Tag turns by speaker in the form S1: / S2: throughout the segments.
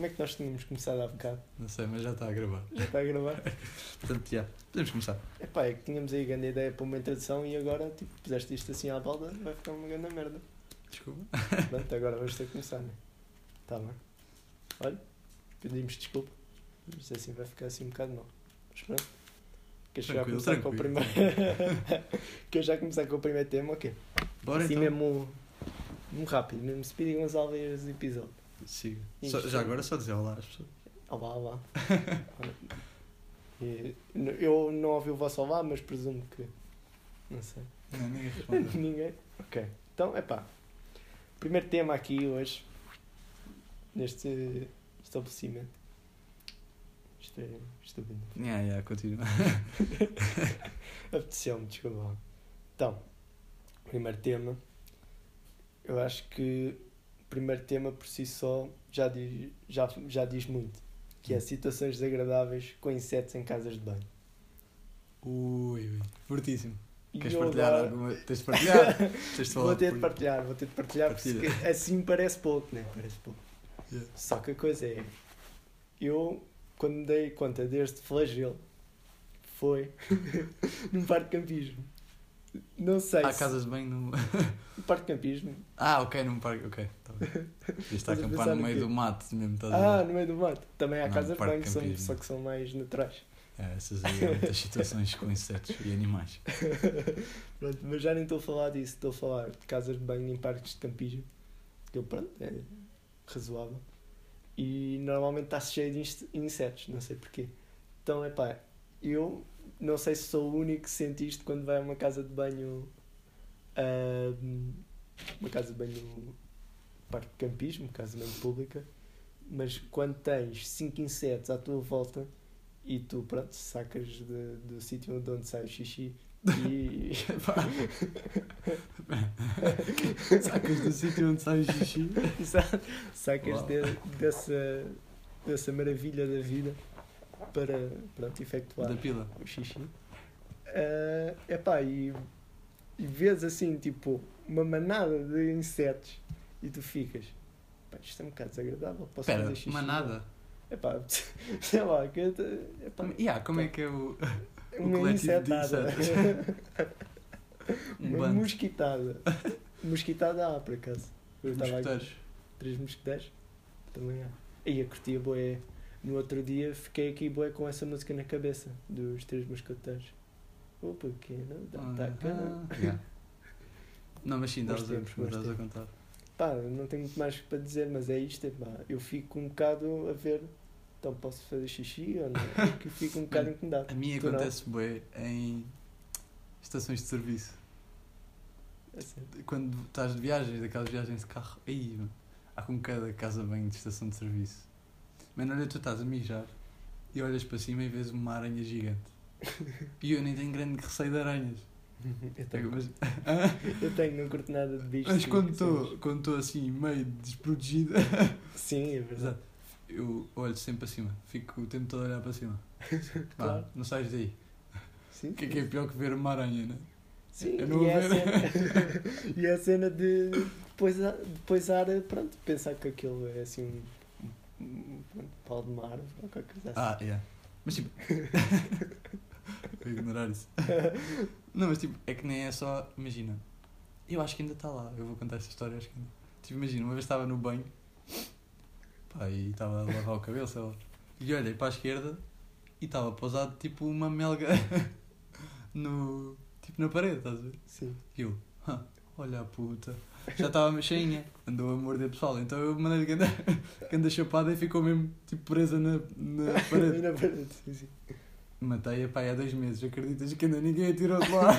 S1: Como é que nós tínhamos começado há bocado?
S2: Não sei, mas já está a gravar.
S1: Já está a gravar?
S2: Portanto, já. Podemos começar.
S1: Epá, é que tínhamos aí grande ideia para uma introdução e agora, tipo, puseste isto assim à balda, vai ficar uma grande merda.
S2: Desculpa.
S1: Pronto, agora vamos ter que começar, né? Tá bem. Olha, pedimos desculpa. Mas assim vai ficar assim um bocado mal. Mas pronto. Queres já
S2: Tranquilo,
S1: começar com o
S2: tranquilo.
S1: primeiro. Queres já começar com o primeiro tema? Ok.
S2: Bora
S1: assim
S2: então.
S1: mesmo. Mesmo rápido, mesmo Speedy Gonçalves episódio.
S2: Siga. Só- já agora só dizer olá às pessoas.
S1: Olá, olá. Eu não ouvi o vosso olá, mas presumo que. Não sei.
S2: Não, ninguém respondeu.
S1: Ninguém? Ok. Então, é pá. Primeiro tema aqui hoje, neste estabelecimento. Isto é estúpido.
S2: yeah, yeah, continua.
S1: Apeteceu-me, desculpa. Então, primeiro tema. Eu acho que primeiro tema por si só já diz, já, já diz muito. Que é situações desagradáveis com insetos em casas de banho.
S2: Ui, ui. Fortíssimo. Queres partilhar
S1: agora-
S2: alguma. Tens de partilhar? Tens de.
S1: Vou ter de partilhar, vou ter de partilhar porque
S2: Partilha.
S1: se- assim parece pouco, né? Parece pouco.
S2: Yeah.
S1: Só que a coisa é, eu quando me dei conta deste flagelo foi num parque de campismo. Não sei
S2: Há
S1: se
S2: casas bem no.
S1: no parque de campismo.
S2: Ah, ok, num parque. Ok, tá bem. Isto está a acampar no meio do mato mesmo. Estás a
S1: Ah, no meio do mato. Também há
S2: Não,
S1: casas de banho,
S2: de
S1: são, só que são mais naturais.
S2: É, essas aí muitas situações com insetos e animais.
S1: Pronto, mas já nem estou a falar disso, estou a falar de casas de banho em parques de campismo. Que eu, pronto, é razoável. E normalmente está cheio de inse- insetos, não sei porquê. Então, é pá, eu não sei se sou o único que sente isto quando vai a uma casa de banho. uma casa de banho. parque de campismo, casa de banho pública. Mas quando tens cinco insetos à tua volta e tu, pronto, sacas de- do sítio de onde sai o xixi e.
S2: Sacas do sítio onde sai o xixi.
S1: Sa- sacas de- dessa, dessa maravilha da vida para pronto, efetuar
S2: Da pila.
S1: o xixi. É epá, e, e vês assim, tipo, uma manada de insetos e tu ficas, pá, isto é um bocado desagradável, posso
S2: Espera,
S1: fazer xixi?
S2: manada.
S1: Epá, sei lá, que, epá,
S2: Yeah, como é que é o.
S1: uma
S2: coletivo de
S1: insetada.
S2: Um
S1: uma mosquitada. mosquitada há, por acaso. Eu aqui. Três mosqueteiros? Também há. E a curtia boé. No outro dia fiquei aqui boé com essa música na cabeça dos Três Mosqueteiros. O pequeno da
S2: Ah,
S1: taca.
S2: ah, yeah. Não, mas sim, estavas a, a contar.
S1: Pá, não tenho muito mais para dizer, mas é isto. é pá, eu fico um bocado a ver. Então posso fazer xixi ou não? Porque fico um bocado incomodado.
S2: A mim
S1: não?
S2: acontece bué em estações de serviço.
S1: É.
S2: Quando estás de viagem, daquelas viagens de carro, aí, há com cada casa bem de estação de serviço. Mano, olha, tu estás a mijar e olhas para cima e vês uma aranha gigante. E eu nem tenho grande receio de aranhas.
S1: Eu tenho,
S2: Mas,
S1: eu tenho, não curto nada de bichos.
S2: mas quando estou assim, meio desprotegida,
S1: Sim, é verdade.
S2: Eu olho sempre para cima, fico o tempo todo a olhar para cima. Vá,
S1: Claro.
S2: não sais daí.
S1: Sim,
S2: O que é que é pior que ver uma aranha, né?
S1: Sim,
S2: Eu não
S1: e, é cena, e é a cena de depois, depois ar, pronto, pensar que aquilo é assim pau de mar ou qualquer coisa assim.
S2: Ah, yeah. Mas tipo. Vou ignorar isso. Não, mas tipo, é que nem é só. Imagina. Eu acho que ainda está lá. Eu vou contar essa história. Acho que ainda. Tipo, imagina, uma vez estava no banho. Pá, e estava a lavar o cabelo, sei lá. E olhei para a esquerda e estava pousado tipo uma melga no. Tipo na parede, estás a ver?
S1: Sim.
S2: E eu, "Hã, olha a puta. Já estava cheinha, andou a morder pessoal. Então eu mandei-lhe que anda, que anda chapada e ficou mesmo tipo presa na, na parede.
S1: Na parede, sim, sim.
S2: Matei-a pai há dois meses, acreditas que ainda ninguém a tirou de lá?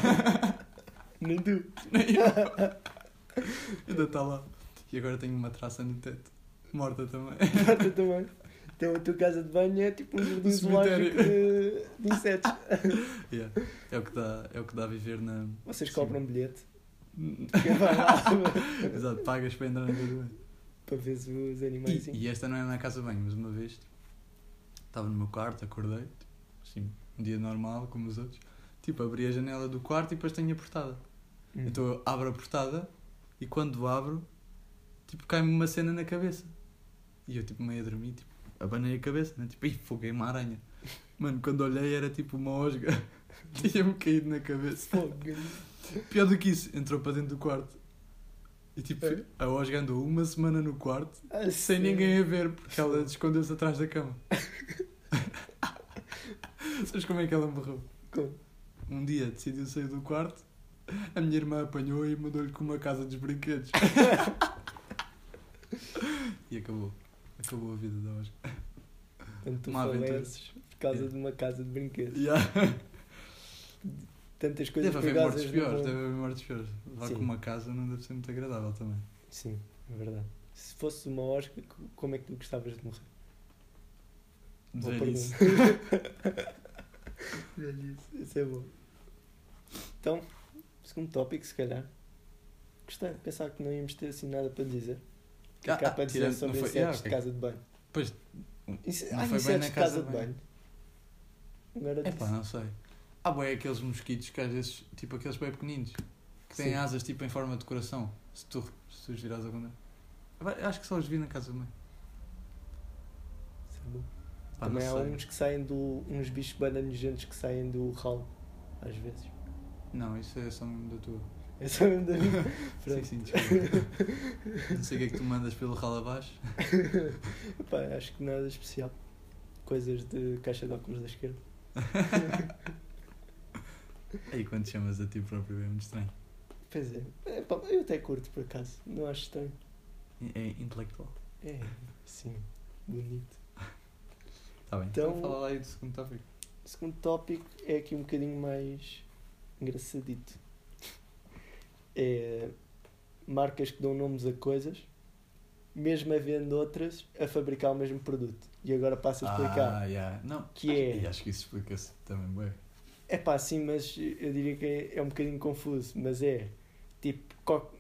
S1: Nem tu.
S2: Nem eu. Ainda está lá. E agora tenho uma traça no teto. Morta também.
S1: Marta também. Então a tua casa de banho é tipo um
S2: cemitério.
S1: zoológico de, de insetos.
S2: Yeah. É, o que dá, é o que dá a viver na.
S1: Vocês cobram um bilhete?
S2: Exato, pagas para entrar na casa de banho.
S1: para ver os animais.
S2: E, e esta não é na casa de banho, mas uma vez estava no meu quarto, acordei, tipo, assim, um dia normal, como os outros. Tipo, abri a janela do quarto e depois tenho a portada.
S1: Hum.
S2: Então eu abro a portada e quando abro, tipo, cai-me uma cena na cabeça. E eu tipo meio a dormir, tipo, abanei a cabeça, né? Tipo, ih, foguei uma aranha. Mano, quando olhei era tipo uma osga. Tinha-me caído na cabeça.
S1: Fogo.
S2: Pior do que isso, entrou para dentro do quarto. E tipo,
S1: É?
S2: a osga andou uma semana no quarto
S1: Ah,
S2: sem
S1: sério?
S2: ninguém a ver, porque ela escondeu-se atrás da cama. Sabes como é que ela morreu?
S1: Como?
S2: Um dia decidiu sair do quarto, a minha irmã apanhou e mandou-lhe com uma casa dos brinquedos. e acabou. Acabou a vida da osga.
S1: Quando tu
S2: Uma
S1: faleces por causa de uma casa de brinquedos.
S2: Yeah.
S1: Tantas coisas
S2: Deve haver mortes piores, deve haver mortes piores. Lá
S1: Sim.
S2: com uma casa não deve ser muito agradável também.
S1: Sim, é verdade. Se fosse uma osca, como é que tu gostavas de morrer? Boa
S2: Dizer isso.
S1: pergunta. isso. Isso é bom. Então, segundo tópico, se calhar. Gostei, pensava que não íamos ter assim nada para dizer. O que é há
S2: Ah,
S1: para dizer
S2: tirando-
S1: sobre
S2: não foi-
S1: insetos
S2: yeah,
S1: de
S2: ok.
S1: casa de banho?
S2: Pois,
S1: Inse...
S2: Não
S1: Ah,
S2: foi bem
S1: insetos
S2: na
S1: de
S2: casa de
S1: de banho. Agora
S2: é pá,
S1: disse.
S2: não sei. Há bem aqueles mosquitos que às vezes, tipo aqueles bem pequeninos, que têm
S1: Sim.
S2: asas tipo em forma de coração. Se tu, se tu os virares algum dia. Eu Acho que só os vi na casa da mãe.
S1: Isso é.
S2: Pá,
S1: Também há
S2: sei.
S1: uns que saem do. uns bichos bananejantes que saem do ralo, às vezes.
S2: Não, isso é só mesmo da tua.
S1: É só mesmo da minha.
S2: Sim, sim, desculpa. não sei o que é que tu mandas pelo ralo abaixo.
S1: Pá, acho que nada especial. Coisas de caixa de óculos da esquerda.
S2: Aí quando te chamas a ti próprio é muito estranho.
S1: Pois é. É, pá, eu até curto por acaso. Não acho estranho.
S2: É intelectual.
S1: É, sim. Bonito.
S2: Está bem.
S1: Então-
S2: Então, fala lá aí do segundo tópico.
S1: O segundo tópico é aqui um bocadinho mais engraçadito. É marcas que dão nomes a coisas, mesmo havendo outras a fabricar o mesmo produto. E agora passo a explicar.
S2: Ah, yeah. Não,
S1: Que
S2: acho-
S1: é-
S2: E acho que isso explica-se também bem.
S1: É pá, sim, mas eu diria que é, é um bocadinho confuso. Mas é tipo,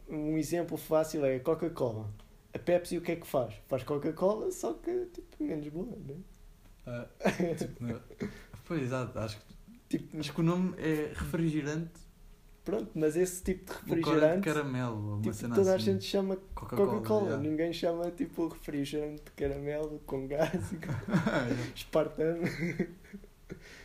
S1: um exemplo fácil é a Coca-Cola. A Pepsi o que é que faz? Faz Coca-Cola, só que tipo, menos boa, né?
S2: Ah, tipo, não- pois, exato. Acho que,
S1: Tipo,
S2: acho que o nome é refrigerante
S1: pronto, mas esse tipo de
S2: corante de
S1: refrigerante,
S2: caramelo. Uma
S1: tipo,
S2: cena
S1: toda a
S2: assim.
S1: gente chama
S2: Coca-Cola. Yeah.
S1: Ninguém chama tipo refrigerante de caramelo com gás e com espartano.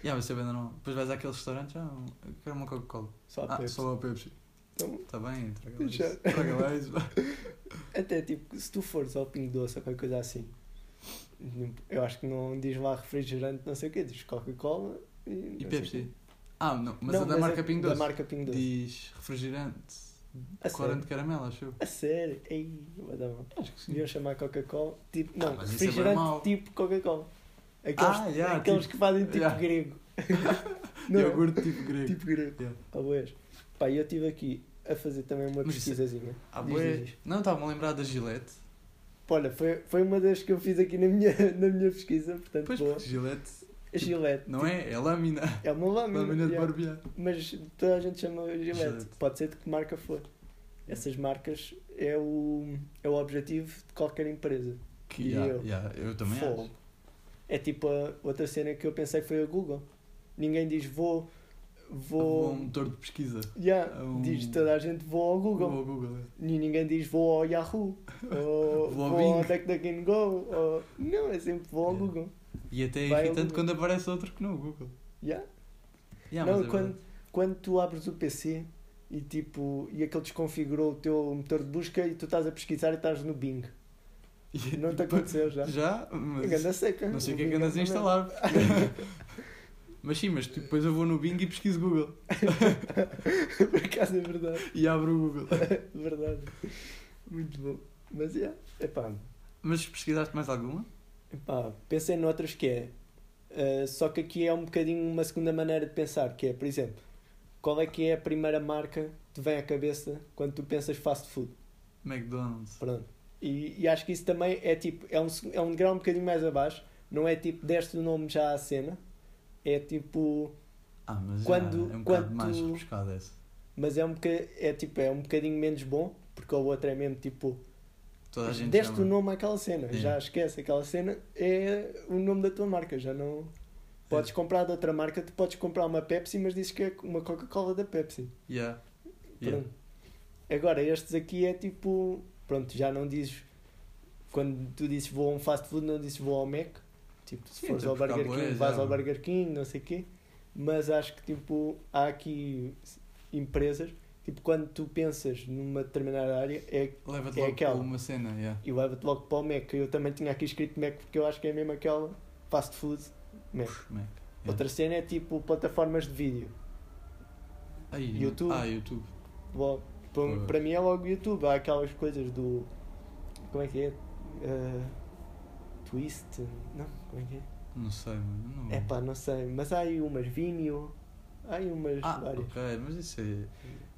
S2: Yeah, vai ser bem normal. Depois vais àquele restaurante, ah, eu quero uma Coca-Cola.
S1: Só a
S2: Ah,
S1: Pepsi.
S2: só a Pepsi.
S1: Então,
S2: Está bem, traga lá
S1: Já.
S2: isso. Traga lá isso.
S1: até tipo, se tu fores ao Pingo Doce ou qualquer coisa assim, eu acho que não diz lá refrigerante, não sei o quê, diz Coca-Cola e, não
S2: E Pepsi? Ah, não, mas
S1: Não,
S2: a da marca
S1: é
S2: Pingo
S1: Da
S2: Doce.
S1: marca Pingo Doce.
S2: Diz refrigerante.
S1: A
S2: Corante
S1: sério?
S2: de caramelo, acho eu.
S1: A sério? Ei, vai dar mal.
S2: Acho que sim.
S1: Deviam chamar Coca-Cola, tipo, não,
S2: Ah, mas é bem
S1: refrigerante
S2: mau.
S1: tipo Coca-Cola. Aqueles,
S2: Ah, yeah,
S1: aqueles
S2: tipo-
S1: que fazem tipo
S2: yeah.
S1: grego. Não é?
S2: Iogurte tipo grego.
S1: Tipo grego.
S2: Yeah.
S1: Talvez. Pá, eu estive aqui a fazer também uma
S2: Mas é-
S1: pesquisazinha.
S2: Ah,
S1: Diz, diz, diz.
S2: Não, estava-me a lembrar da Gillette.
S1: Olha, foi, foi uma das que eu fiz aqui na minha, na minha pesquisa, portanto,
S2: Pois,
S1: boa.
S2: Gillette
S1: A Gillette.
S2: não é? É lâmina.
S1: É uma lâmina.
S2: Lâmina de barbear.
S1: Mas toda a gente chama Gillette.
S2: Gillette.
S1: Pode ser de que marca for. Essas marcas é o, é o objetivo de qualquer empresa.
S2: Que, yeah,
S1: eu?
S2: yeah, eu também
S1: Fogo.
S2: acho.
S1: É tipo a outra cena que eu pensei foi a Google. Ninguém diz vou. Vou.
S2: Um motor de pesquisa.
S1: Yeah,
S2: É um-
S1: Diz toda a gente vou ao Google.
S2: Vou ao Google. é.
S1: E ninguém diz vou ao Yahoo. ou
S2: Vou ao
S1: vou ao. DuckDuckGo. Ou... Não, é sempre vou ao
S2: Yeah.
S1: Google.
S2: E até é
S1: Vai
S2: irritante quando aparece outro que não o Google.
S1: Yeah.
S2: Yeah,
S1: não,
S2: mas é
S1: quando,
S2: verdade.
S1: quando tu abres o PC e tipo e aquele desconfigurou o teu motor de busca e tu estás a pesquisar e estás no Bing.
S2: E-
S1: Não te aconteceu já?
S2: Já, mas
S1: seca.
S2: não sei o que é que andas a instalar. mas sim, mas depois eu vou no Bing e pesquiso Google.
S1: Por acaso é verdade.
S2: E abro o Google.
S1: verdade. Muito bom. Mas é, epá,
S2: Mas pesquisaste mais alguma?
S1: epá, pensei noutras que é. eh, só que aqui é um bocadinho uma segunda maneira de pensar, que é, por exemplo, qual é que é a primeira marca que te vem à cabeça quando tu pensas fast food?
S2: McDonald's.
S1: Pronto. E, e acho que isso também é tipo, é um, é um grau um bocadinho mais abaixo. Não é tipo, deste o nome já à cena. É tipo,
S2: Ah, mas
S1: Quando-
S2: já é um
S1: quando
S2: mais rebuscado essa.
S1: mas é um bocadinho, é tipo, é um bocadinho menos bom, porque o outro é mesmo tipo,
S2: Toda a gente
S1: deste
S2: chama.
S1: o nome àquela cena,
S2: É.
S1: já esquece aquela cena, é o nome da tua marca, já não. Podes comprar de outra marca, tu podes comprar uma Pepsi, mas dizes que é uma Coca-Cola da Pepsi.
S2: Yeah. Yeah.
S1: Pronto. Agora, estes aqui é tipo, pronto, já não dizes quando tu dizes vou a um fast food, não dizes vou ao Mac. Tipo, se
S2: Sim,
S1: fores
S2: até
S1: ao Burger King, vais ao Burger King, não sei o quê. Mas acho que tipo, há aqui empresas, tipo, quando tu pensas numa determinada área, é
S2: Leva-te
S1: É
S2: logo
S1: aquela.
S2: uma cena, yeah.
S1: e leva-te logo para o Mac. Eu também tinha aqui escrito Mac porque eu acho que é mesmo aquela fast food Mac.
S2: Puf, Mac. Yeah.
S1: Outra cena é tipo plataformas de vídeo.
S2: Aí,
S1: YouTube.
S2: Ah, YouTube.
S1: Para, para mim é logo YouTube. Há aquelas coisas do. Como é que é? Uh, twist? Não, como é que é?
S2: Não sei, mano.
S1: É pá, não sei. Mas há aí umas Vimeo. Há aí umas
S2: Ah,
S1: várias.
S2: ok, mas isso é.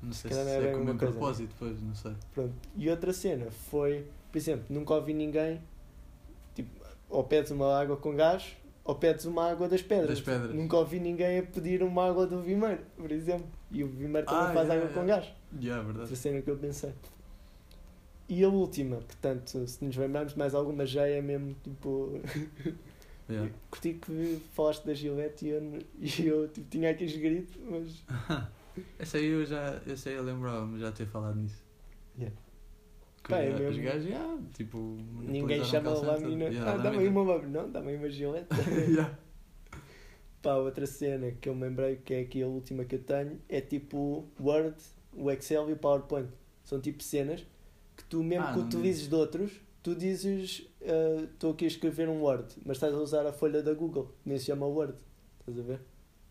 S2: Não sei se
S1: não é
S2: é
S1: bem
S2: com o
S1: uma
S2: meu
S1: coisa,
S2: propósito, depois, não sei.
S1: Pronto. E outra cena foi, por exemplo, nunca ouvi ninguém. Tipo, ou pedes uma água com gás ou pedes uma água das pedras.
S2: Das pedras.
S1: Nunca ouvi ninguém a pedir uma água do Vimeiro, por exemplo. E o Vimeiro também
S2: Ah,
S1: faz
S2: yeah,
S1: água com
S2: yeah.
S1: gás.
S2: Yeah, verdade.
S1: Outra cena que eu pensei. E a última, portanto, se nos lembrarmos de mais alguma, já é mesmo tipo.
S2: Yeah.
S1: Curti que falaste da Gillette e eu, e eu tipo, tinha aqui escrito, mas.
S2: Essa aí eu já. Essa aí eu lembrava-me já ter falado nisso.
S1: Yeah.
S2: Que
S1: Pá, é
S2: os gajos, yeah, tipo.
S1: Ninguém chama a menina.
S2: centro.
S1: ah,
S2: Yeah,
S1: dá-me aí uma Bob. Não, dá-me aí uma Gillette.
S2: Yeah.
S1: Pá, outra cena que eu me lembrei, que é aqui a última que eu tenho, é tipo Word, o Excel e o PowerPoint. São tipo cenas que tu, mesmo
S2: Ah,
S1: que utilizes de outros, tu dizes ah, estou aqui a escrever um Word, mas estás a usar a folha da Google, nem se chama Word. Estás a ver?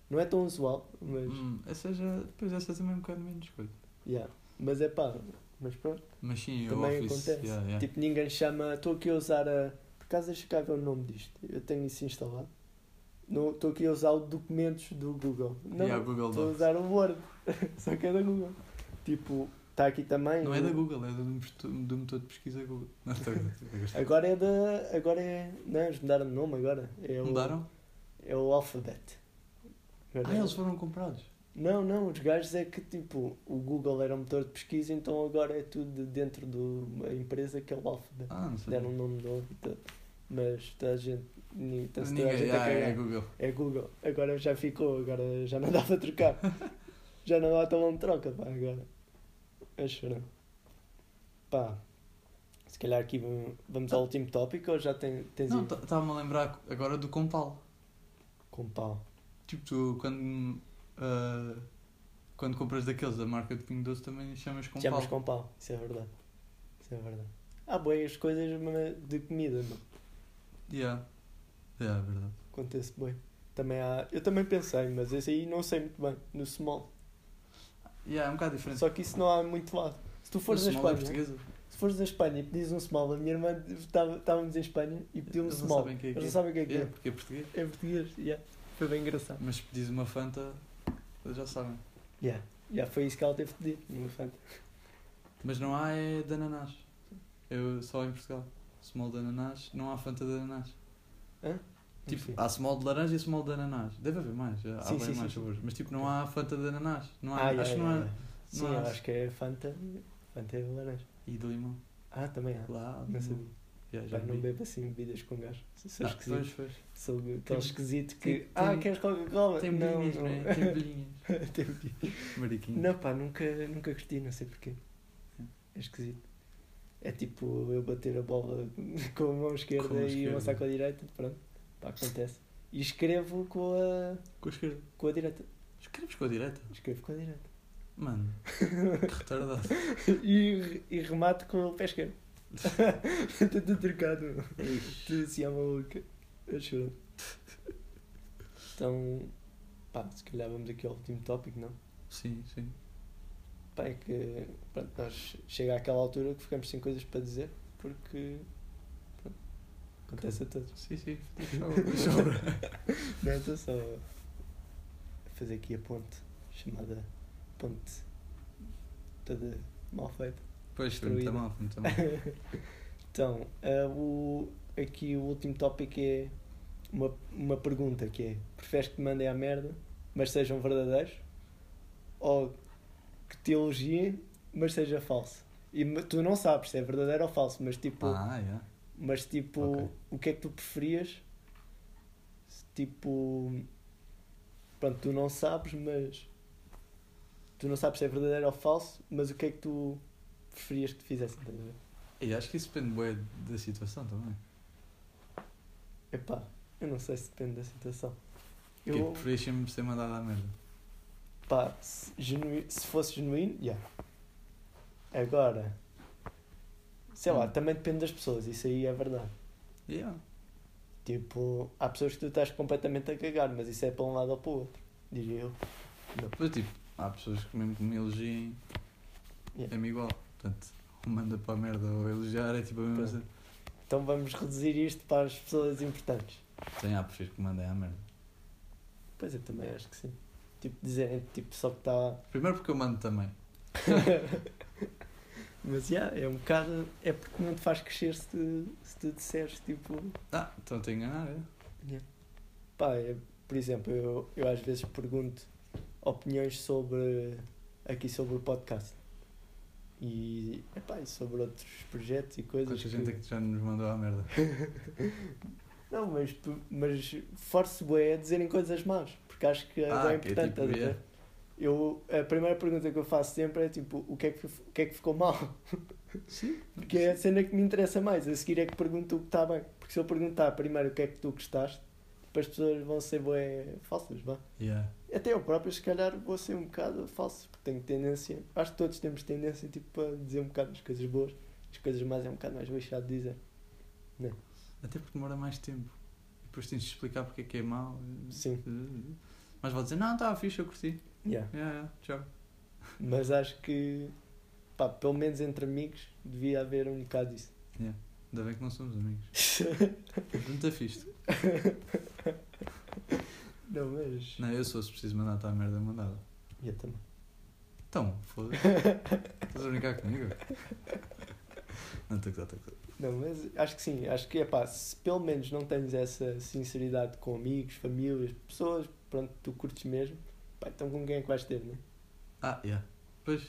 S1: Não é tão usual, mas.
S2: Hum, essa já. Depois essa também é um bocado menos coisa.
S1: Yeah. Mas é pá, mas pronto.
S2: Mas sim,
S1: Também
S2: Office.
S1: acontece.
S2: Yeah, yeah.
S1: Tipo, ninguém chama. Estou aqui a usar a. Por acaso, deixa cá ver o nome disto. Eu tenho isso instalado. Estou aqui a usar o documentos do Google. Não,
S2: Yeah, Google
S1: estou a usar o Word. Só que é da Google. Tipo, está aqui também.
S2: Não é
S1: o-
S2: da Google, é do, motor- do motor de pesquisa Google. Não, estou estou
S1: Agora é da. Agora é. Não, eles mudaram de nome agora. É o,
S2: Mudaram?
S1: É o Alphabet. Agora
S2: Ah,
S1: é-
S2: eles foram comprados.
S1: Não, não, os gajos é que tipo, o Google era um motor de pesquisa, então agora é tudo dentro de uma empresa que é o Alphabet.
S2: Ah, não sei.
S1: deram um nome novo e tudo. Mas toda a gente, ni- está-se toda a
S2: Ninguém,
S1: gente
S2: ah,
S1: cagar.
S2: é Google.
S1: É Google. Agora já ficou, agora já não dá para trocar. já não dá talão de troca, pá, agora. É chorar. Pá, se calhar aqui vamos- ao último tópico ou já tem, tens
S2: Não, estava-me a lembrar agora do Compal.
S1: com pau?
S2: Tipo, tu quando. ah, quando compras daqueles da marca de Pingo Doce também chamas Compal.
S1: Chamas com pau, isso é verdade. Isso é verdade. Há boas coisas de comida, não?
S2: Yeah. Yeah, é verdade.
S1: Acontece bem. Também há, eu também pensei, mas esse aí não sei muito bem, no small.
S2: Yeah, é um bocado diferente.
S1: Só que isso não há muito lado. Se tu fores
S2: O
S1: a
S2: small é
S1: Espanha,
S2: portuguesa.
S1: se fores a Espanha e pedis um small, a minha irmã estávamos em Espanha e pediu um
S2: Eles não
S1: small.
S2: sabem o que é
S1: Eles não
S2: é.
S1: sabem o que é que
S2: Yeah,
S1: é.
S2: porque é português.
S1: É português, yeah. Foi bem engraçado.
S2: Mas se pedis uma Fanta, eles já sabem.
S1: Yeah. Yeah, foi isso que ela teve de pedir, uma Fanta.
S2: Mas não há é de ananás. Eu, só em Portugal. Small de ananás, não há Fanta de ananás.
S1: Hã?
S2: Tipo, há small de laranja e small de ananás. Deve haver mais, há
S1: Sim, sim,
S2: mais
S1: sim,
S2: sabores. Mas tipo, não há Fanta de ananás. Não há,
S1: Ah,
S2: acho que não há.
S1: yeah. Sim,
S2: não há-
S1: acho que é Fanta. Fanta é de laranja.
S2: E de limão.
S1: Ah, também há.
S2: Lá,
S1: Não sabia.
S2: Já
S1: Pá, não bebo assim bebidas com gás. Sou
S2: Ah,
S1: esquisito.
S2: pois, pois.
S1: Sou aquele
S2: Tem-
S1: esquisito que.
S2: tem-
S1: ah,
S2: tem-
S1: queres Coca-Cola?
S2: Tem
S1: não,
S2: bolinhas,
S1: não.
S2: não é? Tem bolinhas.
S1: Tem bolinhas. Não, pá, nunca, nunca curti, não sei porquê. É esquisito. É tipo eu bater a bola com a mão esquerda
S2: a
S1: e
S2: esquerda.
S1: lançar com a direita, pronto. Pá, acontece. E escrevo com a,
S2: Com a esquerda.
S1: com a direita.
S2: Escreves com a direita.
S1: Escrevo com a direita.
S2: Mano, que retardado.
S1: e, e remato com o pé esquerdo. Tudo trocado. Tudo assim à maluca. Choro. Então, pá, se calhar vamos aqui ao último tópico, não?
S2: Sim, sim.
S1: Pá, é que pronto, nós chega àquela altura que ficamos sem coisas para dizer porque acontece a todos.
S2: Sim, sim. Sobra.
S1: Não, estou só a fazer aqui a ponte chamada ponte toda mal feita.
S2: Pois, foi muito
S1: Destruída.
S2: mal, foi muito mal.
S1: Então, ah, o, aqui o último tópico é uma, uma pergunta que é preferes que te mandem à merda, mas sejam verdadeiros? Ou que te elogiem, mas seja falso? E tu não sabes se é verdadeiro ou falso, mas tipo,
S2: Ah, yeah.
S1: Mas tipo,
S2: Ok.
S1: o que é que tu preferias? Tipo, pronto, tu não sabes, mas tu não sabes se é verdadeiro ou falso, mas o que é que tu preferias que te fizessem? estás a ver?
S2: E acho que isso depende bué da situação também.
S1: Epá, eu não sei se depende da situação. Eu,
S2: preferias sempre ser mandado à merda.
S1: pá, se, se fosse genuíno, já. Agora, sei lá,
S2: Hum.
S1: também depende das pessoas, isso aí é verdade.
S2: Yeah.
S1: Tipo, há pessoas que tu estás completamente a cagar, mas isso é para um lado ou para o outro, diria eu.
S2: Mas tipo, há pessoas que mesmo que me elogiem
S1: Yeah.
S2: é-me igual. Portanto, ou manda para a merda ou elogiar é tipo a mesma coisa.
S1: Então vamos reduzir isto para as pessoas importantes.
S2: Sim, há prefiro que mandem à merda.
S1: Pois eu também acho que sim. Tipo, dizerem tipo, só que está.
S2: Primeiro porque eu mando também.
S1: Mas já, é um bocado. É porque não te faz crescer se tu, se tu disseres tipo.
S2: Ah, então te enganar, é?
S1: Yeah. Pá, é- por exemplo, eu, eu às vezes pergunto opiniões sobre. aqui sobre o podcast. E, epá, e sobre outros projetos e coisas.
S2: Quanta gente é
S1: que...
S2: que já nos mandou à merda.
S1: Não, mas, mas forço bué a dizerem coisas más, porque acho que é
S2: Ah,
S1: bem
S2: que é
S1: importante.
S2: tipo,
S1: Eu, a primeira pergunta que eu faço sempre é tipo, o que é que, o que, é que ficou mal?
S2: Sim.
S1: Porque é a cena que me interessa mais. A seguir é que pergunto o que está bem. Porque se eu perguntar primeiro o que é que tu gostaste, depois as pessoas vão ser bué falsas, vá.
S2: Yeah.
S1: Até eu próprio, se calhar, vou ser um bocado falso, porque tenho tendência, acho que todos temos tendência tipo, para dizer um bocado as coisas boas, as coisas más é um bocado mais lixado de dizer.
S2: Até porque demora mais tempo. E depois tens de explicar porque é que é mau.
S1: Sim.
S2: Mas vou dizer, não, estava fixe, eu curti.
S1: Yeah.
S2: Yeah, yeah, tchau.
S1: Mas acho que, pá, pelo menos entre amigos, devia haver um bocado disso.
S2: Yeah. Ainda bem que não somos amigos. Muito fixe.
S1: Não, mas.
S2: Não, eu se fosse preciso mandar-te à merda, mandava.
S1: Eu também.
S2: Então, foda-se. Estás a brincar comigo? Não, a estou a gozar.
S1: Não, mas acho que sim. Acho que é pá, se pelo menos não tens essa sinceridade com amigos, famílias, pessoas, pronto, tu curtes mesmo, pá, então com quem é que vais ter, né?
S2: Ah, yeah. Pois.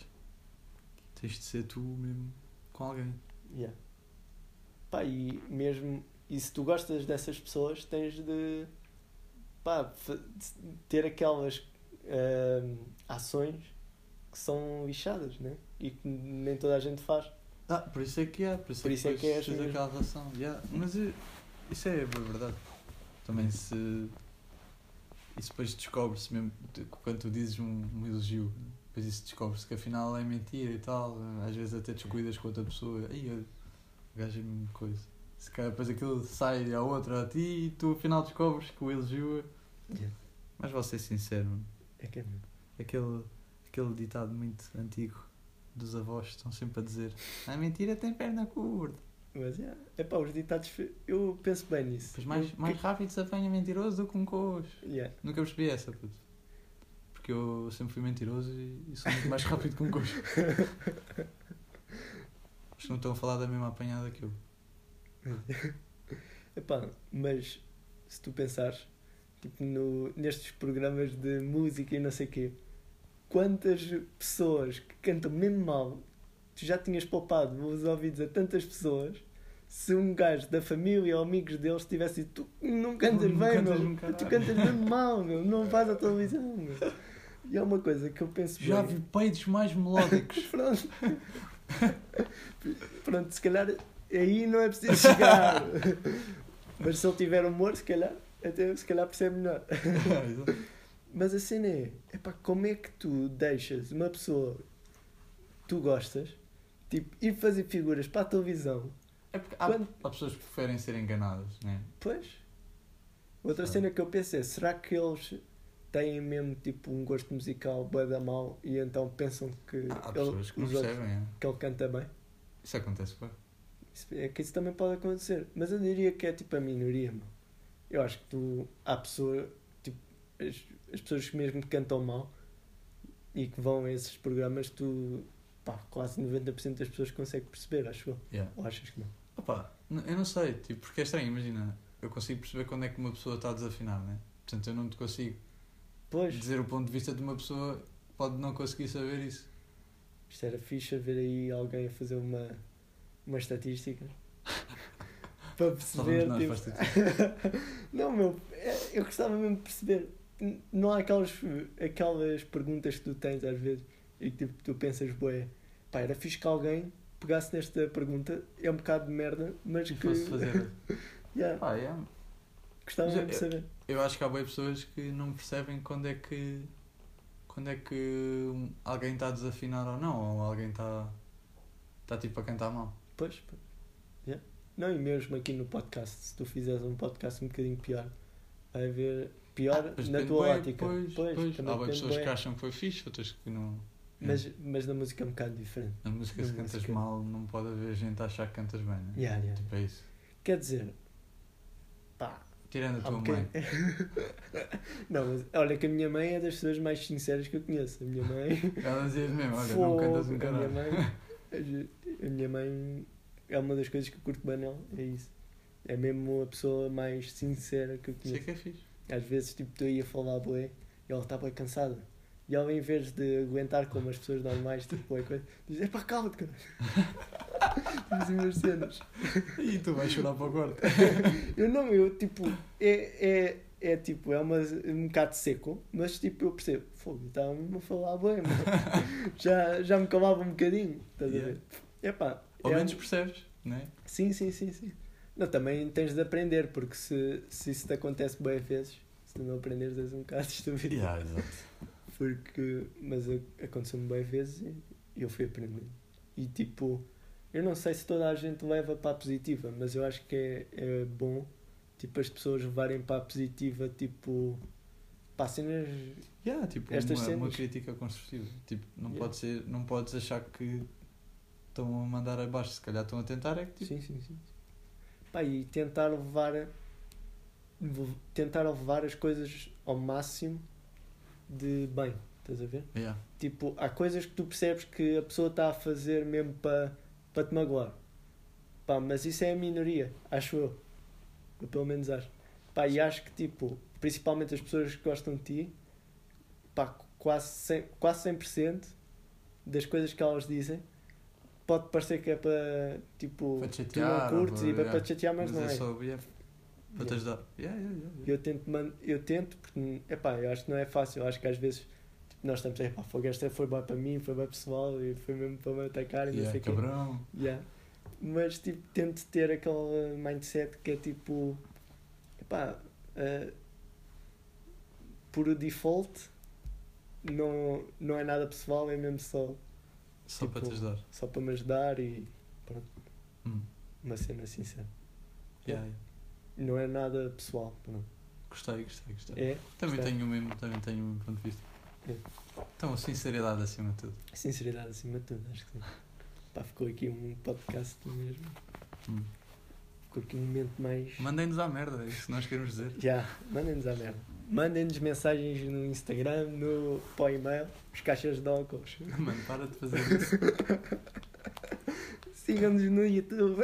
S2: Tens de ser tu mesmo com alguém.
S1: Yeah. Pá, e mesmo. E se tu gostas dessas pessoas, tens de. pá, ter aquelas ahm, ações que são lixadas, né? E que nem toda a gente faz.
S2: Ah, por isso é que é. Por isso,
S1: Por isso é que é assim
S2: tens
S1: mesmo.
S2: aquela relação. Yeah. Mas eh, isso é verdade. Também se. Isso depois descobre-se mesmo quando tu dizes um, um elogio. Depois isso descobre-se que afinal é mentira e tal. Às vezes até descuidas com outra pessoa. Aí, o gajo é mesmo coisa. Se calhar depois aquilo sai a outra a ti e tu afinal descobres que o elogio é. Mas vou ser sincero.
S1: É que é mesmo.
S2: aquele, aquele ditado muito antigo dos avós estão sempre a dizer a mentira tem perna curta.
S1: Mas é, é pá, os ditados. Eu penso bem nisso.
S2: Pois mais, mais rápido se apanha mentiroso do que um coxo.
S1: Yeah.
S2: Nunca percebi essa, puto. Porque eu sempre fui mentiroso e, e sou muito mais rápido que um coxo. Acho que não estão a falar da mesma apanhada que eu.
S1: Epá, mas se tu pensares tipo, no, nestes programas de música e não sei o quê, quantas pessoas que cantam mesmo mal, tu já tinhas poupado os ouvidos a tantas pessoas se um gajo da família ou amigos deles tivesse dito tu não cantas
S2: Não
S1: bem,
S2: cantas
S1: meu,
S2: um caralho."
S1: tu cantas mesmo mal, meu, não vais à televisão, meu. E é uma coisa que eu penso
S2: Já
S1: bem.
S2: vi peitos mais melódicos.
S1: Pronto. Pronto, se calhar aí não é preciso chegar. Mas se ele tiver humor, se calhar, até se calhar percebe melhor. Mas a cena é, epá, como é que tu deixas uma pessoa que tu gostas, tipo, ir fazer figuras para a televisão?
S2: é porque há,
S1: Quando-
S2: há pessoas que preferem ser enganadas, né?
S1: Pois. Outra
S2: Sabe.
S1: cena que eu penso é, será que eles têm mesmo tipo um gosto musical bué da mal e então pensam que,
S2: Há
S1: ele,
S2: pessoas que
S1: outros-
S2: é.
S1: que ele canta bem?
S2: Isso acontece, pá.
S1: É que isso também pode acontecer. Mas eu diria que é tipo a minoria, mano. Eu acho que tu. Há pessoa. Tipo, as, as pessoas que mesmo cantam mal e que vão a esses programas, tu. Pá, quase 90% das pessoas consegue perceber, acho eu.
S2: Yeah.
S1: Ou achas que não?
S2: Opa, eu não sei, tipo, porque é estranho, imagina, eu consigo perceber quando é que uma pessoa está a desafinar, né? Portanto, eu não te consigo
S1: Pois,
S2: dizer o ponto de vista de uma pessoa pode não conseguir saber isso.
S1: isto era fixe ver aí alguém a fazer uma, uma estatística. para perceber.
S2: Nós
S1: tipo, não, meu, é- eu gostava mesmo de perceber. Não há aquelas, aquelas perguntas que tu tens às vezes e que tipo, tu pensas, boé, pá, era fixe que alguém pegasse nesta pergunta, é um bocado de merda, mas
S2: E
S1: que.
S2: fosse fazer.
S1: Yeah,
S2: Pá, é.
S1: gostava de saber.
S2: Eu acho que há boas pessoas que não percebem quando é que. Quando é que alguém está a desafinar ou não, ou alguém está. Está tipo a cantar mal.
S1: Pois, pois. Yeah. Não, e mesmo aqui no podcast, se tu fizeres um podcast um bocadinho pior, vai haver pior
S2: Mas
S1: na tua
S2: bué,
S1: ótica.
S2: Pois,
S1: Pois,
S2: pois. Há pessoas
S1: bué.
S2: que acham que foi fixe, outras que não.
S1: Mas, mas na música é um bocado diferente.
S2: A música, se
S1: na
S2: cantas
S1: música.
S2: mal, não pode haver gente a achar que cantas bem, né?
S1: Yeah, yeah.
S2: Tipo, é isso.
S1: Quer dizer, pá,
S2: Tirando a tua mãe.
S1: não, mas olha que a minha mãe é das pessoas mais sinceras que eu conheço. A minha mãe.
S2: Ela dizia mesmo, olha, não
S1: Fogo,
S2: cantas um
S1: a minha mãe. A minha mãe é uma das coisas que eu curto bem nela, é isso. É mesmo a pessoa mais sincera que eu
S2: é
S1: conheço.
S2: que é fixe.
S1: Às vezes, tipo, tu ia falar bué e ela está bem cansada. E ela, em vez de aguentar como as pessoas normais, tipo, bué coisa, diz: Epá, calma-te, cara. Diz umas cenas.
S2: E tu vais chorar para o quarto.
S1: Eu não, eu, tipo, é, é, é tipo, é uma, um bocado seco, mas tipo, eu percebo, fogo, estava-me a falar bem, mano. já, já me calava um bocadinho, estás a
S2: Yeah.
S1: ver? Epá,
S2: Ao
S1: é
S2: menos
S1: um-
S2: percebes, não é?
S1: Sim, sim, sim, sim. Não, também tens de aprender, porque se, se isso te acontece bem vezes, se tu não aprenderes és um bocado estúpido.
S2: Yeah, exato.
S1: Porque, mas aconteceu-me bem vezes e eu fui aprendendo. E tipo, eu não sei se toda a gente leva para a positiva, mas eu acho que é, é bom, tipo, as pessoas levarem para a positiva, tipo, para cenas.
S2: Yeah, tipo,
S1: Estas
S2: uma, uma
S1: cenas.
S2: crítica construtiva. Tipo, não,
S1: Yeah.
S2: pode ser, não podes achar que estão a mandar abaixo. Se calhar estão a tentar, é que tipo.
S1: Sim, sim, sim. Pá, e tentar levar, tentar levar as coisas ao máximo de bem, estás a ver?
S2: Yeah.
S1: Tipo, há coisas que tu percebes que a pessoa está a fazer mesmo para para te magoar. Pá, mas isso é a minoria, acho eu. Eu pelo menos acho. Pá, e acho que, tipo, principalmente as pessoas que gostam de ti, pá, quase 100%, quase 100% das coisas que elas dizem pode parecer que é para, tipo,
S2: Para te
S1: tu não
S2: chatear,
S1: curtes e
S2: para-
S1: para, para te chatear, mas,
S2: Mas,
S1: não
S2: é
S1: é.
S2: só yeah, para te ajudar. Yeah, yeah, yeah.
S1: Eu tento, man... eu tento, porque, epá, eu acho que não é fácil. Eu acho que às vezes tipo, nós estamos aí, pá, fogo, esta foi bem para mim, foi bem pessoal e foi mesmo para me atacar e não sei o quê.
S2: cabrão.
S1: Yeah. Mas, tipo, tento ter aquele mindset que é tipo, epá, eh, por default, não, não é nada pessoal, é mesmo só,
S2: Só
S1: Tipo,
S2: para te ajudar.
S1: só para me ajudar e
S2: Hum.
S1: uma cena sincera.
S2: Yeah, yeah.
S1: Não é nada pessoal, pronto.
S2: Gostei, gostei, gostei.
S1: É,
S2: Também
S1: gostei.
S2: tenho o mesmo, também tenho o mesmo ponto de vista.
S1: É.
S2: Então, sinceridade acima de tudo.
S1: sinceridade acima de tudo, acho que sim. Pá, ficou aqui um podcast mesmo.
S2: Hum.
S1: Ficou aqui um momento mais.
S2: Mandem-nos à merda, é isso que nós queremos dizer.
S1: Já, mandem-nos à merda. Mandem-nos mensagens no Instagram, no, para e-mail, os caixas de óculos.
S2: Mano, para de fazer isso.
S1: Sigam-nos no YouTube.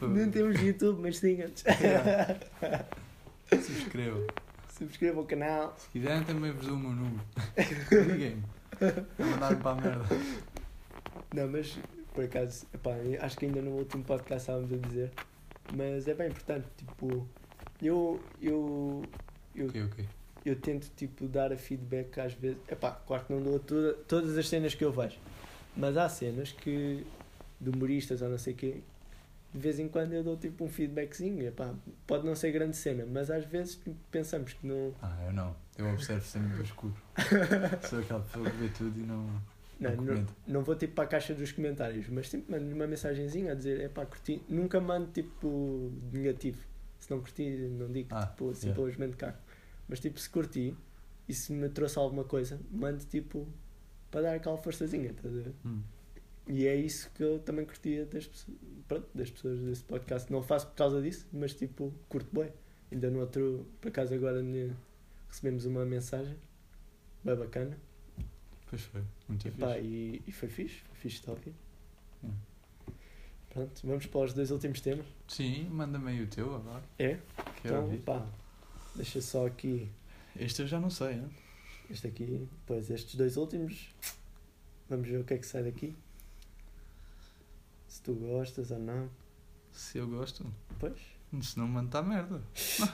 S1: Não temos YouTube, mas.
S2: Yeah. Subscrevam.
S1: Subscrevam o canal.
S2: Se quiserem, também vos dou o meu número. Liguem-me. Mandaram para a merda.
S1: Não, mas por acaso, epá, acho que ainda no último podcast estávamos a dizer, mas é bem importante. Tipo, eu, eu, eu eu tento tipo dar a feedback às vezes. Epá, claro que não dou toda, todas as cenas que eu vejo. Mas há cenas que de humoristas ou não sei o quê, de vez em quando eu dou tipo um feedbackzinho. Epá, pode não ser grande cena, mas às vezes tipo, pensamos que não.
S2: Ah, eu não. Eu observo sempre no escuro. Sou aquela pessoa que vê tudo e não,
S1: Não,
S2: não
S1: não, não vou tipo para a caixa dos comentários, mas sempre mando uma mensagenzinha a dizer, é pá, curti. Nunca mando tipo negativo. Se não curti, não digo
S2: Ah,
S1: tipo, simplesmente cago. Mas tipo, se curti e se me trouxe alguma coisa, mando tipo para dar aquela forçazinha, estás a ver?
S2: Hum.
S1: E é isso que eu também curtia das, pronto, das pessoas desse podcast. Não faço por causa disso, mas tipo, curto bem. Ainda no outro, por acaso agora recebemos uma mensagem bem bacana.
S2: Pois foi. Muito
S1: Epá,
S2: fixe.
S1: e, e foi fixe, foi fixe de ouvir.
S2: Hum.
S1: Pronto, vamos para os dois últimos temas.
S2: Sim, manda-me aí o teu agora.
S1: É?
S2: Quero
S1: então,
S2: ouvir.
S1: pá, deixa só aqui,
S2: Este eu já não sei,
S1: este aqui, depois estes dois últimos. Vamos ver o que é que sai daqui. Se tu gostas ou não.
S2: Se eu gosto.
S1: Pois,
S2: Se não, manda a merda.
S1: isto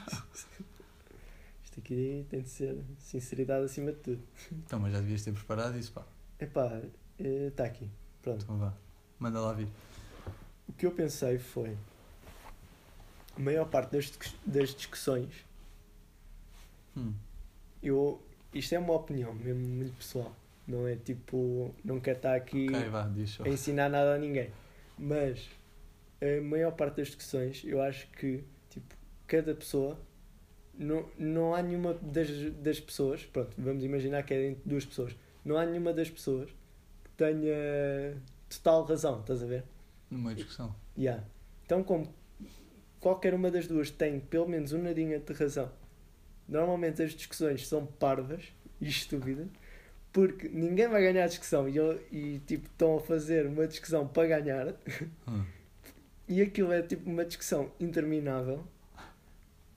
S1: aqui tem de ser sinceridade acima de tudo.
S2: Então, mas já devias ter preparado isso, pá.
S1: Epá, está aqui. Pronto.
S2: Então vá. Manda lá vir.
S1: O que eu pensei foi. A maior parte das, das discussões,
S2: Hum.
S1: eu. Isto é uma opinião, mesmo muito pessoal. Não é tipo. Não quero estar aqui
S2: Ok, vá,
S1: a ensinar nada a ninguém. Mas a maior parte das discussões, eu acho que tipo, cada pessoa. Não, não há nenhuma das, das pessoas, pronto, vamos imaginar que é entre duas pessoas, não há nenhuma das pessoas que tenha total razão, estás a ver?
S2: Numa discussão.
S1: Yeah. Então, como qualquer uma das duas tem pelo menos um nadinha de razão, normalmente as discussões são parvas e estúpidas, porque ninguém vai ganhar a discussão e, eu- e tipo, estão a fazer uma discussão para ganhar
S2: Hum.
S1: e aquilo é tipo uma discussão interminável,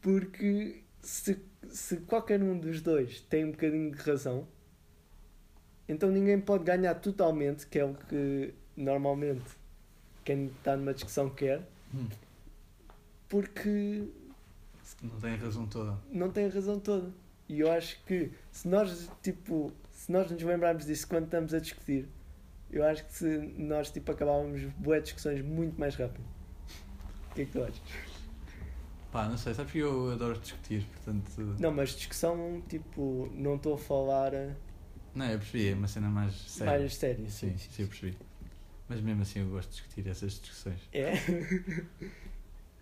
S1: porque se, se qualquer um dos dois tem um bocadinho de razão, então ninguém pode ganhar totalmente, que é o que normalmente quem está numa discussão quer,
S2: Hum.
S1: porque
S2: Não tem razão toda.
S1: não tem a razão toda. E eu acho que se nós, tipo, se nós nos lembrarmos disso quando estamos a discutir, eu acho que se nós, tipo, acabávamos boas discussões muito mais rápido. O que é que tu achas?
S2: Pá, não sei, sabes que eu adoro discutir, portanto.
S1: Não, mas discussão, tipo, não estou a falar eh,
S2: Não, eu percebi, é uma cena mais séria.
S1: mais sério.
S2: Sim, sim, eu percebi. Mas mesmo assim eu gosto de discutir essas discussões.
S1: É?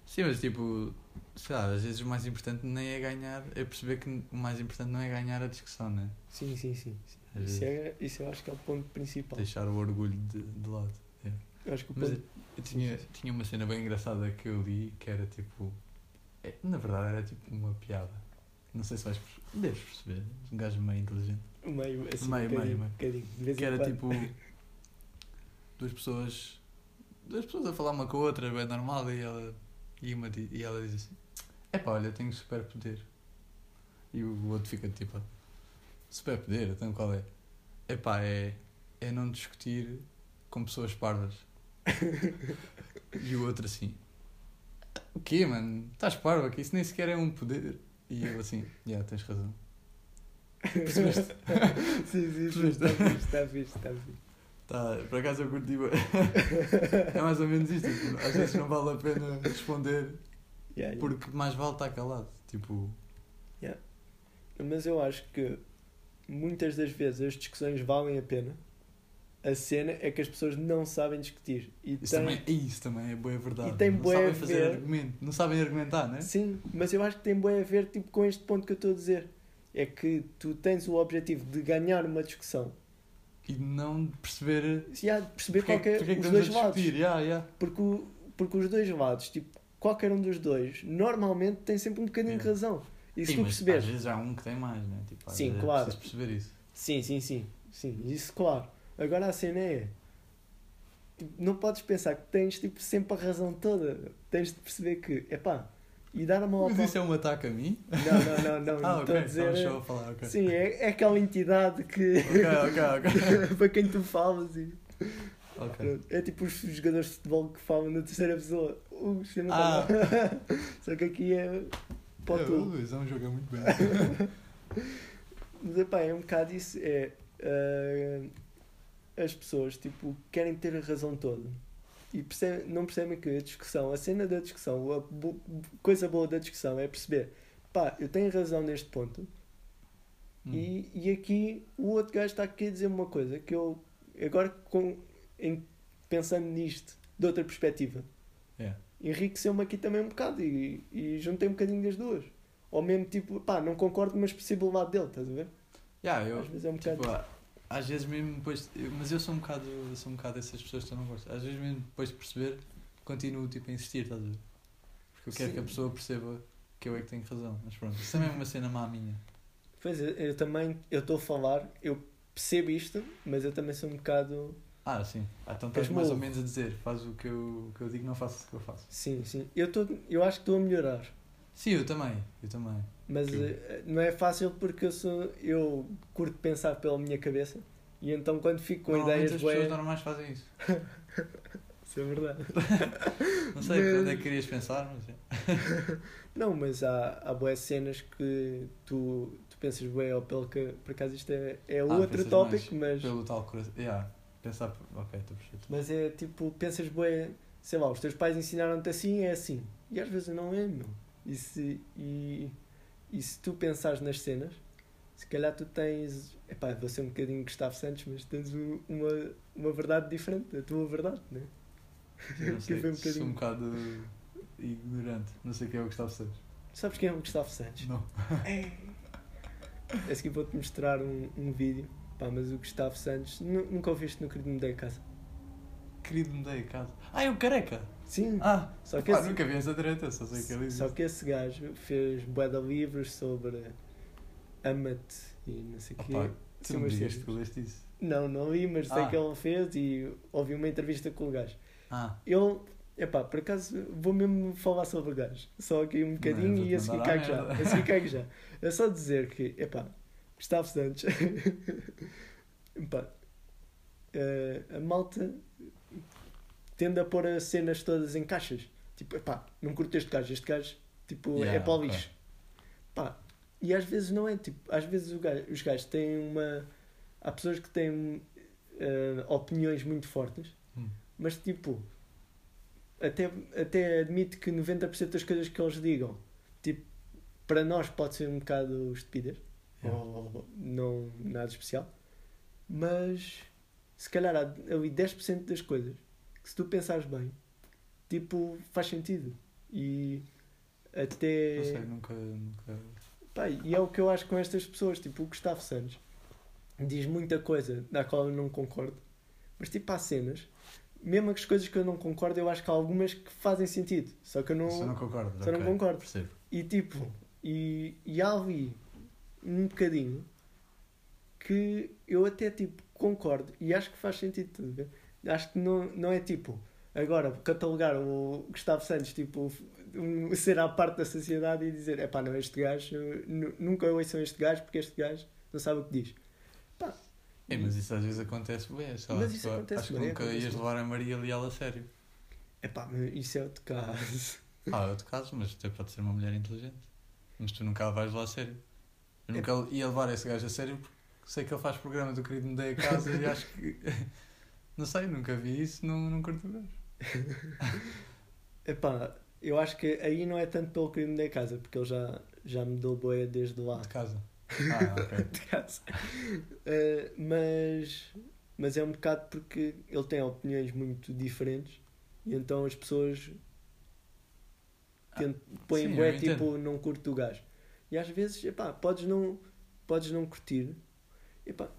S2: Sim, mas tipo, sei lá, às vezes o mais importante nem é ganhar, é perceber que o mais importante não é ganhar a discussão, né?
S1: Sim, sim, sim.
S2: Às
S1: Isso, é, isso eu acho que é o ponto principal.
S2: deixar o orgulho de, de lado.
S1: Eu acho que o
S2: Mas
S1: ponto...
S2: eu tinha, tinha uma cena bem engraçada que eu li que era tipo. é, na verdade era tipo uma piada. Não sei se vais perce- deves perceber. Um gajo meio inteligente.
S1: Meio, assim,
S2: meio,
S1: um bocadinho,
S2: meio, meio.
S1: um vez
S2: Que era
S1: quando.
S2: tipo. Duas pessoas. Duas pessoas a falar uma com a outra, bem normal, e ela, e uma, di- e ela diz assim: Epá, olha, tenho superpoder. E o outro fica tipo: Superpoder? Então qual é? Epá, é, é não discutir com pessoas parvas. e o outro assim: O quê, mano? Estás parva? Que isso nem sequer é um poder. E ele assim: Já, tens razão. Percebeste?
S1: sim, sim, sim. Está fixe, está fixe, está fixe.
S2: Tá, por acaso eu curti. é mais ou menos isto. Tipo, às vezes não vale a pena responder
S1: Yeah, yeah.
S2: porque mais vale estar calado. Tipo,
S1: Mas eu acho que muitas das vezes as discussões valem a pena. A cena é que as pessoas não sabem discutir. E
S2: isso,
S1: têm-
S2: também, isso também é boa verdade.
S1: E tem
S2: não sabem
S1: a
S2: fazer
S1: ver-
S2: argumento. Não sabem argumentar, né?
S1: Sim, mas eu acho que tem bem a ver tipo, com este ponto que eu estou a dizer. É que tu tens o objetivo de ganhar uma discussão.
S2: E não perceber.
S1: De perceber
S2: porque,
S1: qualquer,
S2: porque é que
S1: os dois lados.
S2: Yeah, yeah.
S1: Porque, o- porque os dois lados, tipo, qualquer um dos dois, normalmente tem sempre um bocadinho de
S2: Yeah.
S1: razão. E se
S2: Sim,
S1: tu
S2: mas
S1: perceberes.
S2: Às vezes há um que tem mais, né? Tipo, às
S1: Sim,
S2: vezes
S1: claro.
S2: É perceber isso.
S1: Sim, sim, sim. Sim, isso claro. Agora a cena é. tipo, não podes pensar que tens tipo, sempre a razão toda. Tens de perceber que, epá, e dar uma
S2: Mas
S1: opinião.
S2: isso é um ataque a mim?
S1: Não, não, não, não.
S2: Ah, ok.
S1: a dizer.
S2: Estava só a falar, ok.
S1: Sim, é, é aquela entidade que.
S2: Ok, ok, ok.
S1: para quem tu falas e.
S2: Ok.
S1: Pronto. É tipo os jogadores de futebol que falam na terceira pessoa. Uh, isto não
S2: Ah.
S1: Só que aqui é. Para
S2: É, o é um jogo muito bem.
S1: Mas epá, é um bocado isso. É. ah, as pessoas tipo, querem ter a razão toda. E percebem- não percebem que a discussão, a cena da discussão, a bo- coisa boa da discussão é perceber, pá, eu tenho razão neste ponto.
S2: Hum.
S1: E, e aqui o outro gajo está aqui a dizer uma coisa que eu agora com, em- pensando nisto de outra perspectiva
S2: É.
S1: enriqueceu-me aqui também um bocado e, e juntei um bocadinho das duas. Ou mesmo tipo, pá, não concordo, mas percebo o lado dele, estás a ver?
S2: Yeah, eu,
S1: Às vezes é um bocado.
S2: Tipo, há- às vezes mesmo depois. eu- Mas eu sou um bocado. eu sou um bocado dessas pessoas que eu não gosto. Às vezes mesmo depois de perceber, continuo tipo, a insistir, estás a ver? Porque eu quero
S1: Sim.
S2: que a pessoa perceba que eu é que tenho razão. Mas pronto, isso também é uma cena má minha.
S1: Pois é, eu também, eu estou a falar, eu percebo isto, mas eu também sou um bocado.
S2: Ah, sim. Ah, então estás mais ou menos a dizer, faz o que eu, o que eu digo, não faço o que eu faço.
S1: Sim, sim. Eu, tô, eu acho que estou a melhorar.
S2: Sim, eu também, eu também.
S1: Mas eh, não é fácil porque eu sou. Eu curto pensar pela minha cabeça e então quando fico com ideias
S2: as pessoas
S1: bué.
S2: normais fazem isso.
S1: Isso é verdade.
S2: Não sei
S1: Mas-
S2: onde é que querias pensar, mas.
S1: Não, mas há, há boas cenas que tu, tu pensas bem, ou pelo que. Por acaso isto é, é
S2: Ah,
S1: outro tópico, mas.
S2: Pelo tal coração. Yeah. Pensar. Ok, estou perfeito.
S1: Mas é tipo, pensas, bué, sei lá, os teus pais ensinaram-te assim, é assim. E às vezes não é, meu. E se, e, e se tu pensares nas cenas, se calhar tu tens. Epá, vou ser um bocadinho Gustavo Santos, mas tens um- uma, uma verdade diferente da tua verdade, né?
S2: Não sei,
S1: um
S2: sou
S1: bocadinho.
S2: um bocado ignorante. Não sei quem é o Gustavo Santos.
S1: Sabes quem é o Gustavo Santos?
S2: Não.
S1: É. A seguir vou-te mostrar um, um vídeo. Pá, mas o Gustavo Santos, nu- nunca ouviste no querido me dei a casa.
S2: Querido, me dei a casa. Ah, é o careca!
S1: Sim,
S2: Ah,
S1: só que
S2: pá,
S1: esse-
S2: nunca vi essa treta, só sei que ele
S1: Só que esse gajo fez bué de livros sobre ama-te e não sei o quê.
S2: Opa, tu não
S1: sim.
S2: que leste isso.
S1: Não, não li, mas sei
S2: Ah.
S1: que ele fez e ouvi uma entrevista com o gajo.
S2: Ah,
S1: Ele, epá, por acaso vou mesmo falar sobre o gajo. Só aqui um bocadinho
S2: Não,
S1: e a seguir cago já. A seguir cago já. É só dizer que, epá, Gustavo Santos, epá, eh, a malta tende a pôr as cenas todas em caixas. Tipo, epá, não curto este gajo, este gajo, tipo,
S2: Yeah,
S1: é para o lixo. Pá, e às vezes não é, tipo, às vezes gajo- os gajos têm uma. Há pessoas que têm eh, opiniões muito fortes,
S2: Hum.
S1: mas tipo, até, até admito que 90% das coisas que eles digam, tipo, para nós pode ser um bocado estupidez,
S2: Yeah.
S1: ou não nada especial, mas se calhar há ali 10% das coisas que se tu pensares bem, tipo, faz sentido. E até.
S2: não sei, nunca. nunca...
S1: Pá, e é o que eu acho com estas pessoas, tipo o Gustavo Santos diz muita coisa da qual eu não concordo, mas tipo há cenas, mesmo as coisas que eu não concordo, eu acho que há algumas que fazem sentido, só que eu não.
S2: Só não concordo.
S1: só não
S2: ok,
S1: concordo.
S2: Percebo.
S1: E tipo, e, e há ali um bocadinho que eu até tipo concordo e acho que faz sentido? Acho que não, não é tipo, agora catalogar o Gustavo Santos tipo um, ser à parte da sociedade e dizer, é pá, não, este gajo, nu- nunca ouçam este gajo porque este gajo não sabe o que diz. Pá,
S2: É, mas isso às vezes acontece bem. Lá,
S1: Mas isso
S2: tu-
S1: acontece
S2: acho que
S1: bué,
S2: nunca ias levar a Maria Leal a sério.
S1: é pá, isso é outro caso.
S2: Ah, é outro caso, mas até pode ser uma mulher inteligente. Mas tu nunca a vais levar a sério. Eu nunca ia levar esse gajo a sério porque sei que ele faz programa do querido Me Dei a Casa e acho que. Não sei, nunca vi isso, não, não curto o gajo.
S1: Epá, eu acho que aí não é tanto pelo crime da casa, porque ele já, já me deu boia desde lá.
S2: De casa. Ah, ok.
S1: de casa. Eh, mas, mas é um bocado porque ele tem opiniões muito diferentes e então as pessoas tent- põem
S2: Ah, sim,
S1: bué,
S2: eu entendo.
S1: tipo, não curto o gajo. E às vezes, epá, podes não, podes não curtir. Epá,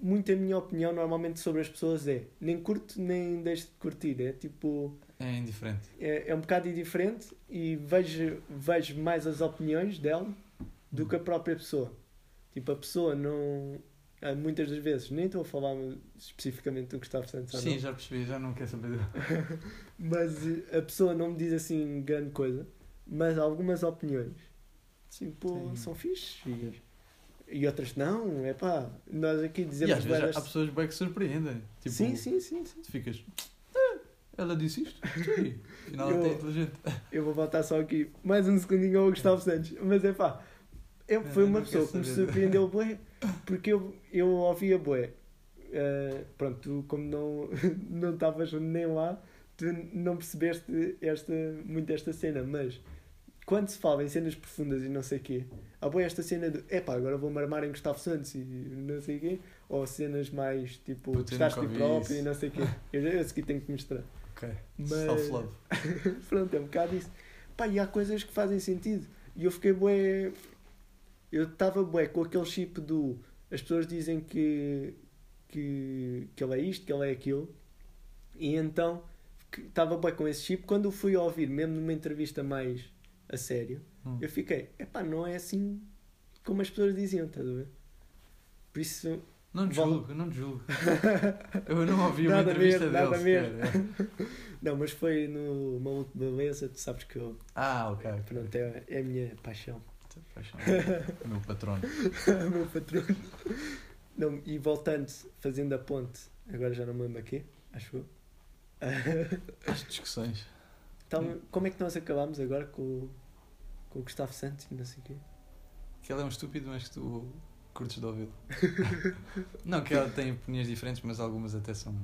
S1: muito a minha opinião normalmente sobre as pessoas é nem curto nem deixo de curtir. É tipo
S2: É indiferente.
S1: é, é um bocado indiferente e vejo, vejo mais as opiniões dela do que a própria pessoa. Tipo, a pessoa não. ah, Muitas das vezes, nem estou a falar especificamente do Gustavo Santos,
S2: Sim,
S1: não,
S2: já percebi, já não quero saber.
S1: mas eh, a pessoa não me diz assim grande coisa, mas algumas opiniões tipo,
S2: Sim.
S1: são fixes e, e outras não. É pá, nós aqui
S2: E
S1: dizemos
S2: às vezes há pessoas bem que surpreendem. Tipo,
S1: sim, sim, sim, sim.
S2: Tu ficas. "Ah, ela disse isto? Sim. Afinal,
S1: Eu-
S2: até é inteligente.
S1: Eu vou voltar só aqui mais um segundinho ao Gustavo Santos. Mas é pá, eu,
S2: Não,
S1: foi uma pessoa que me surpreendeu bué, porque eu, eu ouvia bué. Eh, pronto, tu como não não estavas nem lá, tu não percebeste esta, muito esta cena, mas quando se fala em cenas profundas e não sei o quê, há bué esta cena de epá, agora vou-me armar em Gustavo Santos e não sei o quê, ou cenas mais tipo, gostaste de próprio e não sei o quê. Eu, a seguir tenho que mostrar.
S2: Ok.
S1: Mas-
S2: Self-love.
S1: Pronto, é um bocado isso. Pá, e há coisas que fazem sentido. E eu fiquei bué. Eu estava bué com aquele chip do. As pessoas dizem que, que, que ele é isto, que ele é aquilo. E então que- estava bué com esse chip. Quando eu fui ouvir, mesmo numa entrevista mais a sério,
S2: Hum.
S1: eu fiquei, epá, não é assim como as pessoas diziam, estás a ver? Por isso,
S2: Não te julgo, não te julgo. Eu não ouvi uma entrevista
S1: mesmo,
S2: dele.
S1: nada
S2: sequer, é.
S1: não, mas foi no Maluco de Beleza, tu sabes que eu,
S2: Ah, ok.
S1: pronto, é, é a minha paixão.
S2: Paixão. Meu patrono.
S1: meu patrão. Não, e voltando, fazendo a ponte, agora já não me lembro aqui, acho eu.
S2: As discussões.
S1: Então, como é que nós acabámos agora com, o- com o Gustavo Santos e não sei o quê?
S2: Que ele é um estúpido, mas que tu curtes de ouvi-lo. não, que ela tem opiniões diferentes, mas algumas até são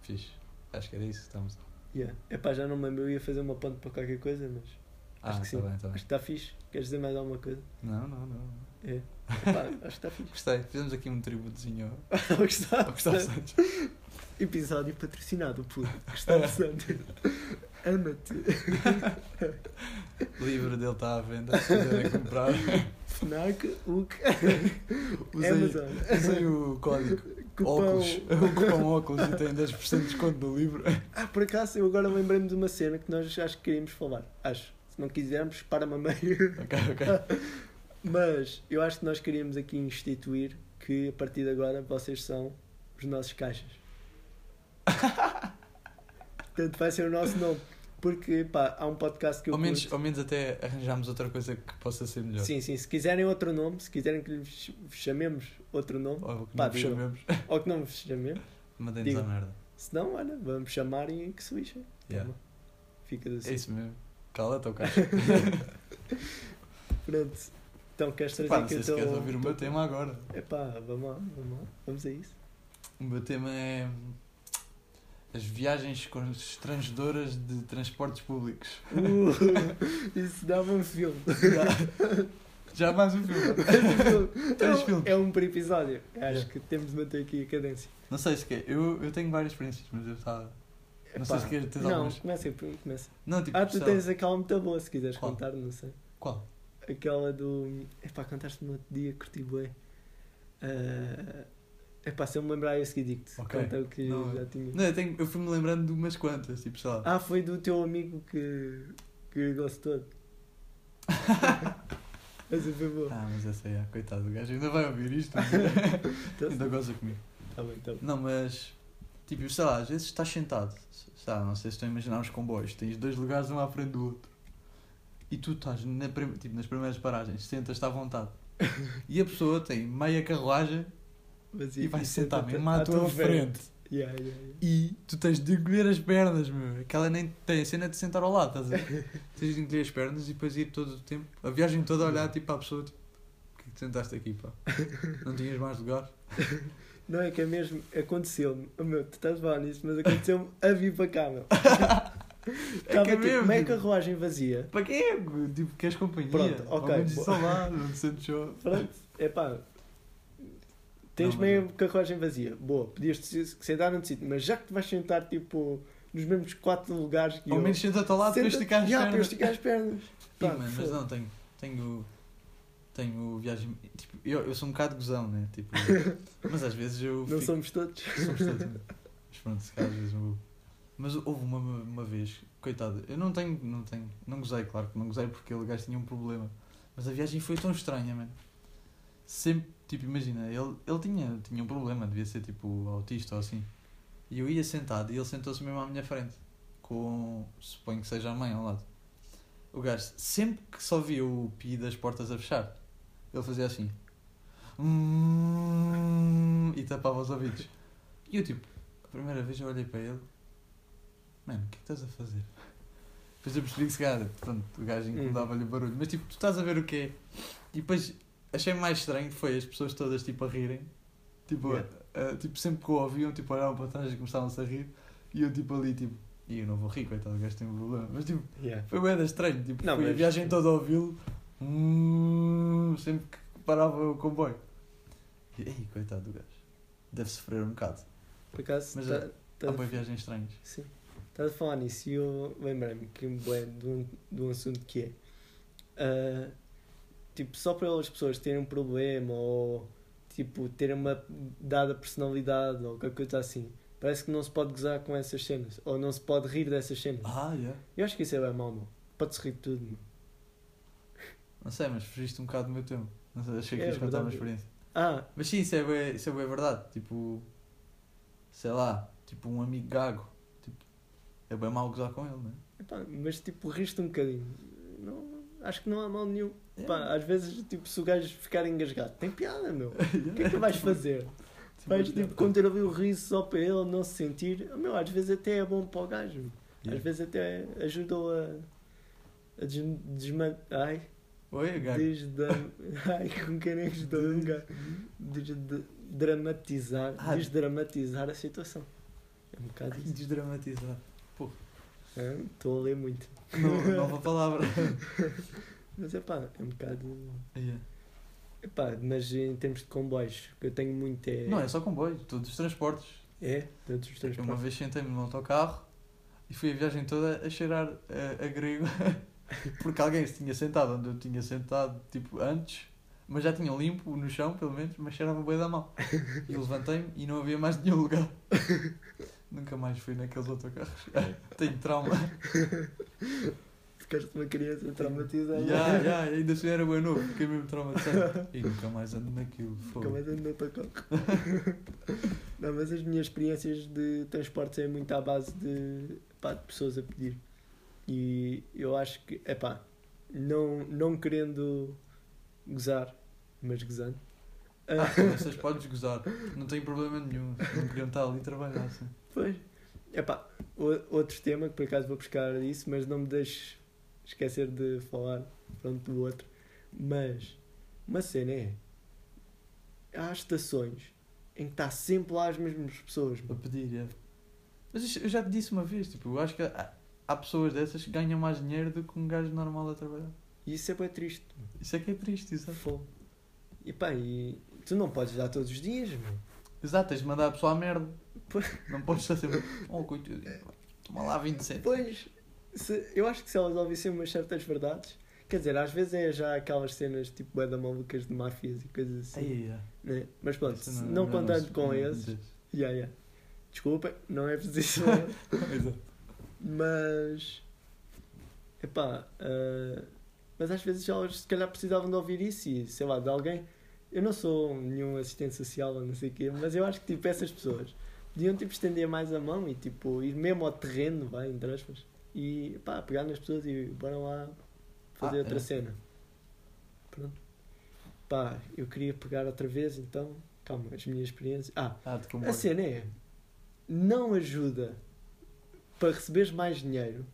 S2: fixe. Acho que era isso estamos.
S1: Yeah. Epá, já não me lembro, eu ia fazer uma ponte para qualquer coisa, mas
S2: Ah,
S1: acho que
S2: tá
S1: sim.
S2: bem, tá
S1: acho que está fixe. Queres dizer mais alguma coisa?
S2: Não, não, não.
S1: É. Epá, acho que está fixe.
S2: Gostei, fizemos aqui um tributozinho ao-
S1: Ao Gustavo. Santos. Episódio patrocinado por Gustavo Santos. Ama-te.
S2: Livro dele está à venda, se quiserem comprar.
S1: FNAC, UC, Amazon.
S2: usei o código
S1: Cupom.
S2: óculos, o cupom óculos e tem 10% de desconto no livro.
S1: Ah, por acaso, eu agora lembrei-me de uma cena que nós acho que queríamos falar. Acho. Se não quisermos, para-me a meio.
S2: Ok, ok.
S1: Mas eu acho que nós queríamos aqui instituir que a partir de agora vocês são os nossos caixas. Portanto, vai ser o nosso nome. Porque, pá, há um podcast que eu
S2: Ao menos,
S1: curto.
S2: ao menos até arranjámos outra coisa que possa ser melhor.
S1: Sim, sim. Se quiserem outro nome, se quiserem que lhes chamemos outro nome,
S2: Ou que
S1: Pá,
S2: não vos
S1: digam.
S2: chamemos.
S1: ou que não vos chamemos,
S2: Mandem-nos a merda.
S1: se não, olha, vamos chamar e que se lixem.
S2: Yeah.
S1: Toma. Fica assim.
S2: É isso mesmo. Cala-te ao caixa.
S1: Pronto. Então, queres trazer
S2: Pá, não
S1: aqui
S2: sei
S1: o
S2: se
S1: teu...
S2: queres ouvir o meu tema agora.
S1: Epá, vamos lá, vamos lá. Vamos a isso.
S2: O meu tema é as viagens constrangedoras de transportes públicos.
S1: Uh, isso dava um filme.
S2: Já mais um filme.
S1: é, um,
S2: filmes.
S1: é um por episódio. Acho
S2: Yeah.
S1: que temos de manter aqui a cadência.
S2: Não sei se quer. Eu, eu tenho várias experiências, mas eu estava. Não sei
S1: Epá,
S2: se queres ter
S1: Não,
S2: algumas.
S1: começa aí, começa.
S2: Não, tipo,
S1: Ah, tu
S2: sei
S1: tens aquela muito boa, se quiseres
S2: Qual?
S1: contar, não sei.
S2: Qual?
S1: Aquela do. Epá, contaste-me no outro dia, curti bem. Uh... Epá, se eu me lembrar esse que digo-te.
S2: Ok.
S1: Conta o que
S2: Não,
S1: já tinha.
S2: Não, eu, tenho, eu fui-me lembrando de umas quantas, tipo, sei lá.
S1: Ah, foi do teu amigo que. que gostou. Essa foi boa.
S2: Ah, mas essa é, coitado, o gajo ainda vai ouvir isto.
S1: Então,
S2: ainda goza comigo.
S1: tá bem, tá bem.
S2: Não, mas, tipo, sei lá, às vezes estás sentado, sei lá, não sei se estão a imaginar os comboios, tens dois lugares um à frente do outro. E tu estás na, tipo, nas primeiras paragens, sentas-te à vontade. E a pessoa tem meia carruagem
S1: Mas
S2: e vai sentar
S1: senta-te
S2: mesmo à tua frente.
S1: Yeah, yeah, yeah.
S2: E tu tens de encolher as pernas, meu. Aquela nem tem a cena de sentar ao lado, estás a ver? tens de encolher as pernas e depois ir todo o tempo, a viagem toda a olhar tipo para a pessoa, tipo, que te sentaste aqui, pá? Não tinhas mais lugar?
S1: Não é que é mesmo, aconteceu-me, oh, meu, tu estás a falar nisso, mas aconteceu-me a vir para cá, meu. Estava
S2: que é
S1: tipo,
S2: mesmo,
S1: meia
S2: tipo-
S1: carruagem vazia.
S2: Para quê? Tipo, queres companhia?
S1: Pronto,
S2: Ao
S1: ok.
S2: menos não sentes.
S1: Pronto, é pá. Tens
S2: Não,
S1: meia
S2: não.
S1: carruagem vazia. Boa, podias sentar num sítio, mas já que te vais sentar tipo nos mesmos quatro lugares que
S2: Ao
S1: eu.
S2: menos senta-te ao lado para
S1: senta-te-
S2: esticar as
S1: Já, para eu
S2: pernas.
S1: esticar as pernas. Pá,
S2: mano, mas não, tenho, tenho, tenho viagem. Tipo, eu, eu sou um bocado gozão, né? Tipo, mas às vezes eu.
S1: Não
S2: fico-
S1: somos todos.
S2: Somos todos. né? Mas pronto, se calhar às vezes não. Mas houve uma, uma vez, coitado, eu não tenho, não tenho, não gozei, claro que não gozei porque aquele gajo tinha um problema. Mas a viagem foi tão estranha, mano. Sempre, tipo, imagina, ele, ele tinha, tinha um problema, devia ser tipo autista ou assim. E eu ia sentado e ele sentou-se mesmo à minha frente, com, suponho que seja a mãe ao lado. O gajo, sempre que só via o pi das portas a fechar, ele fazia assim. "Hum", e tapava os ouvidos. E eu, tipo, a primeira vez eu olhei para ele, mano, o que é que estás a fazer? Depois eu percebi que se calhar, pronto, o gajo incomodava-lhe o barulho. Mas tipo, tu estás a ver o quê? E depois achei mais estranho foi as pessoas todas tipo a rirem. Tipo,
S1: Yeah.
S2: a- a- tipo sempre que o ouviam, tipo, olhavam para trás e começavam-se a rir. E eu tipo ali, tipo, e eu não vou rir, coitado, o gajo tem um problema. Mas tipo,
S1: Yeah.
S2: foi bem estranho. Tipo,
S1: Não,
S2: fui a
S1: mas-
S2: viagem toda a ouvi-lo, hum, sempre que parava o comboio. E aí, coitado do gajo. Deve sofrer um bocado.
S1: Por acaso,
S2: Mas
S1: tá-
S2: é-
S1: tá-
S2: Há boas viagens estranhas.
S1: Sim. Estás a falar nisso e eu lembrei-me que de, um, de um assunto que é ah, tipo, só para as pessoas terem um problema ou tipo terem uma dada personalidade ou qualquer coisa assim, parece que não se pode gozar com essas cenas ou não se pode rir dessas cenas.
S2: Ah, yeah.
S1: Eu acho que isso é bem mau, meu. Pode-se rir de tudo, meu.
S2: Não sei, mas fugiste um bocado do meu tempo. Não sei, achei que
S1: É
S2: ias contar uma experiência.
S1: Ah,
S2: Mas sim, isso é bem, isso é bem verdade. Tipo, sei lá, tipo um amigo gago. Tipo, é bem mau gozar com ele, não é?
S1: epá, mas tipo, riste um bocadinho. Não, acho que não há mal nenhum.
S2: É.
S1: Pá, às vezes, tipo, se o gajo ficar engasgado, tem piada, meu. O que é que tu vais fazer? Vais tipo conter ali o riso só para ele não se sentir. Meu, às vezes até é bom para o gajo. Às vezes até ajudou a, a des, desma... Ai,
S2: Oi, gago.
S1: desde. Ai, com quem é que estou a jogar? Desde dramatizar.
S2: Ah.
S1: Desdramatizar a situação. É um bocado isso.
S2: Desdramatizar.
S1: Hã? Estou a ler muito.
S2: No- Nova palavra.
S1: Mas é pá, é um bocado.
S2: Yeah.
S1: Epá, mas em termos de comboios, o que eu tenho muito é.
S2: Não, é só comboio, todos os transportes.
S1: É, todos os
S2: Eu uma
S1: transportes.
S2: vez sentei-me no autocarro e fui a viagem toda a cheirar a, a grego porque alguém se tinha sentado onde eu tinha sentado tipo antes, mas já tinha limpo no chão pelo menos, mas cheirava bem da mão. E levantei-me e não havia mais nenhum lugar. Nunca mais fui naqueles autocarros. Tenho trauma.
S1: Ficaste uma criança traumatizada.
S2: Já, já, ainda se era bem novo, fiquei mesmo traumatizado. E nunca mais ando naquilo. fogo.
S1: É que ando no autocarro? Não, mas as minhas experiências de transportes é muito à base de, pá, de pessoas a pedir. E eu acho que, é pá, não, não querendo gozar, mas gozando.
S2: Ah, com essas podes gozar, não tenho problema nenhum. Não queriam estar ali trabalhar assim.
S1: Pois. Epá, outro tema que por acaso vou buscar isso, mas não me deixes esquecer de falar pronto, do outro. Mas uma cena é. Há estações em que está sempre lá as mesmas pessoas.
S2: Para
S1: mano.
S2: pedir, é. Mas eu já te disse uma vez, tipo, eu acho que há, há pessoas dessas que ganham mais dinheiro do que um gajo normal a trabalhar.
S1: E isso é bem triste.
S2: Isso é que é triste, exato.
S1: Fogo. E pá, e tu não podes dar todos os dias, meu.
S2: Exato, tens de mandar a pessoa à merda.
S1: Pois.
S2: Não podes estar sempre. Oh, coitadinho, toma lá 27.
S1: Pois, se- eu acho que se elas ouvissem umas certas verdades, quer dizer, às vezes é já aquelas cenas tipo da malucas de máfias e coisas assim.
S2: Aí, é.
S1: né? Mas pronto,
S2: Isso não-
S1: não,
S2: não
S1: contando
S2: se-
S1: com
S2: não
S1: esses, yeah, yeah. desculpa, não é preciso. Mas, epá, ah, mas às vezes elas se calhar precisavam de ouvir isso e sei lá, de alguém. Eu não sou nenhum assistente social ou não sei o quê, mas eu acho que tipo essas pessoas podiam tipo estender mais a mão e tipo ir mesmo ao terreno, vai, entre aspas, e pá, pegar nas pessoas e bora lá fazer
S2: Ah,
S1: outra
S2: é.
S1: cena. Pronto. Pá, eu queria pegar outra vez, então, calma, as minhas experiências. Ah,
S2: Ah,
S1: a cena é, não ajuda para receberes mais dinheiro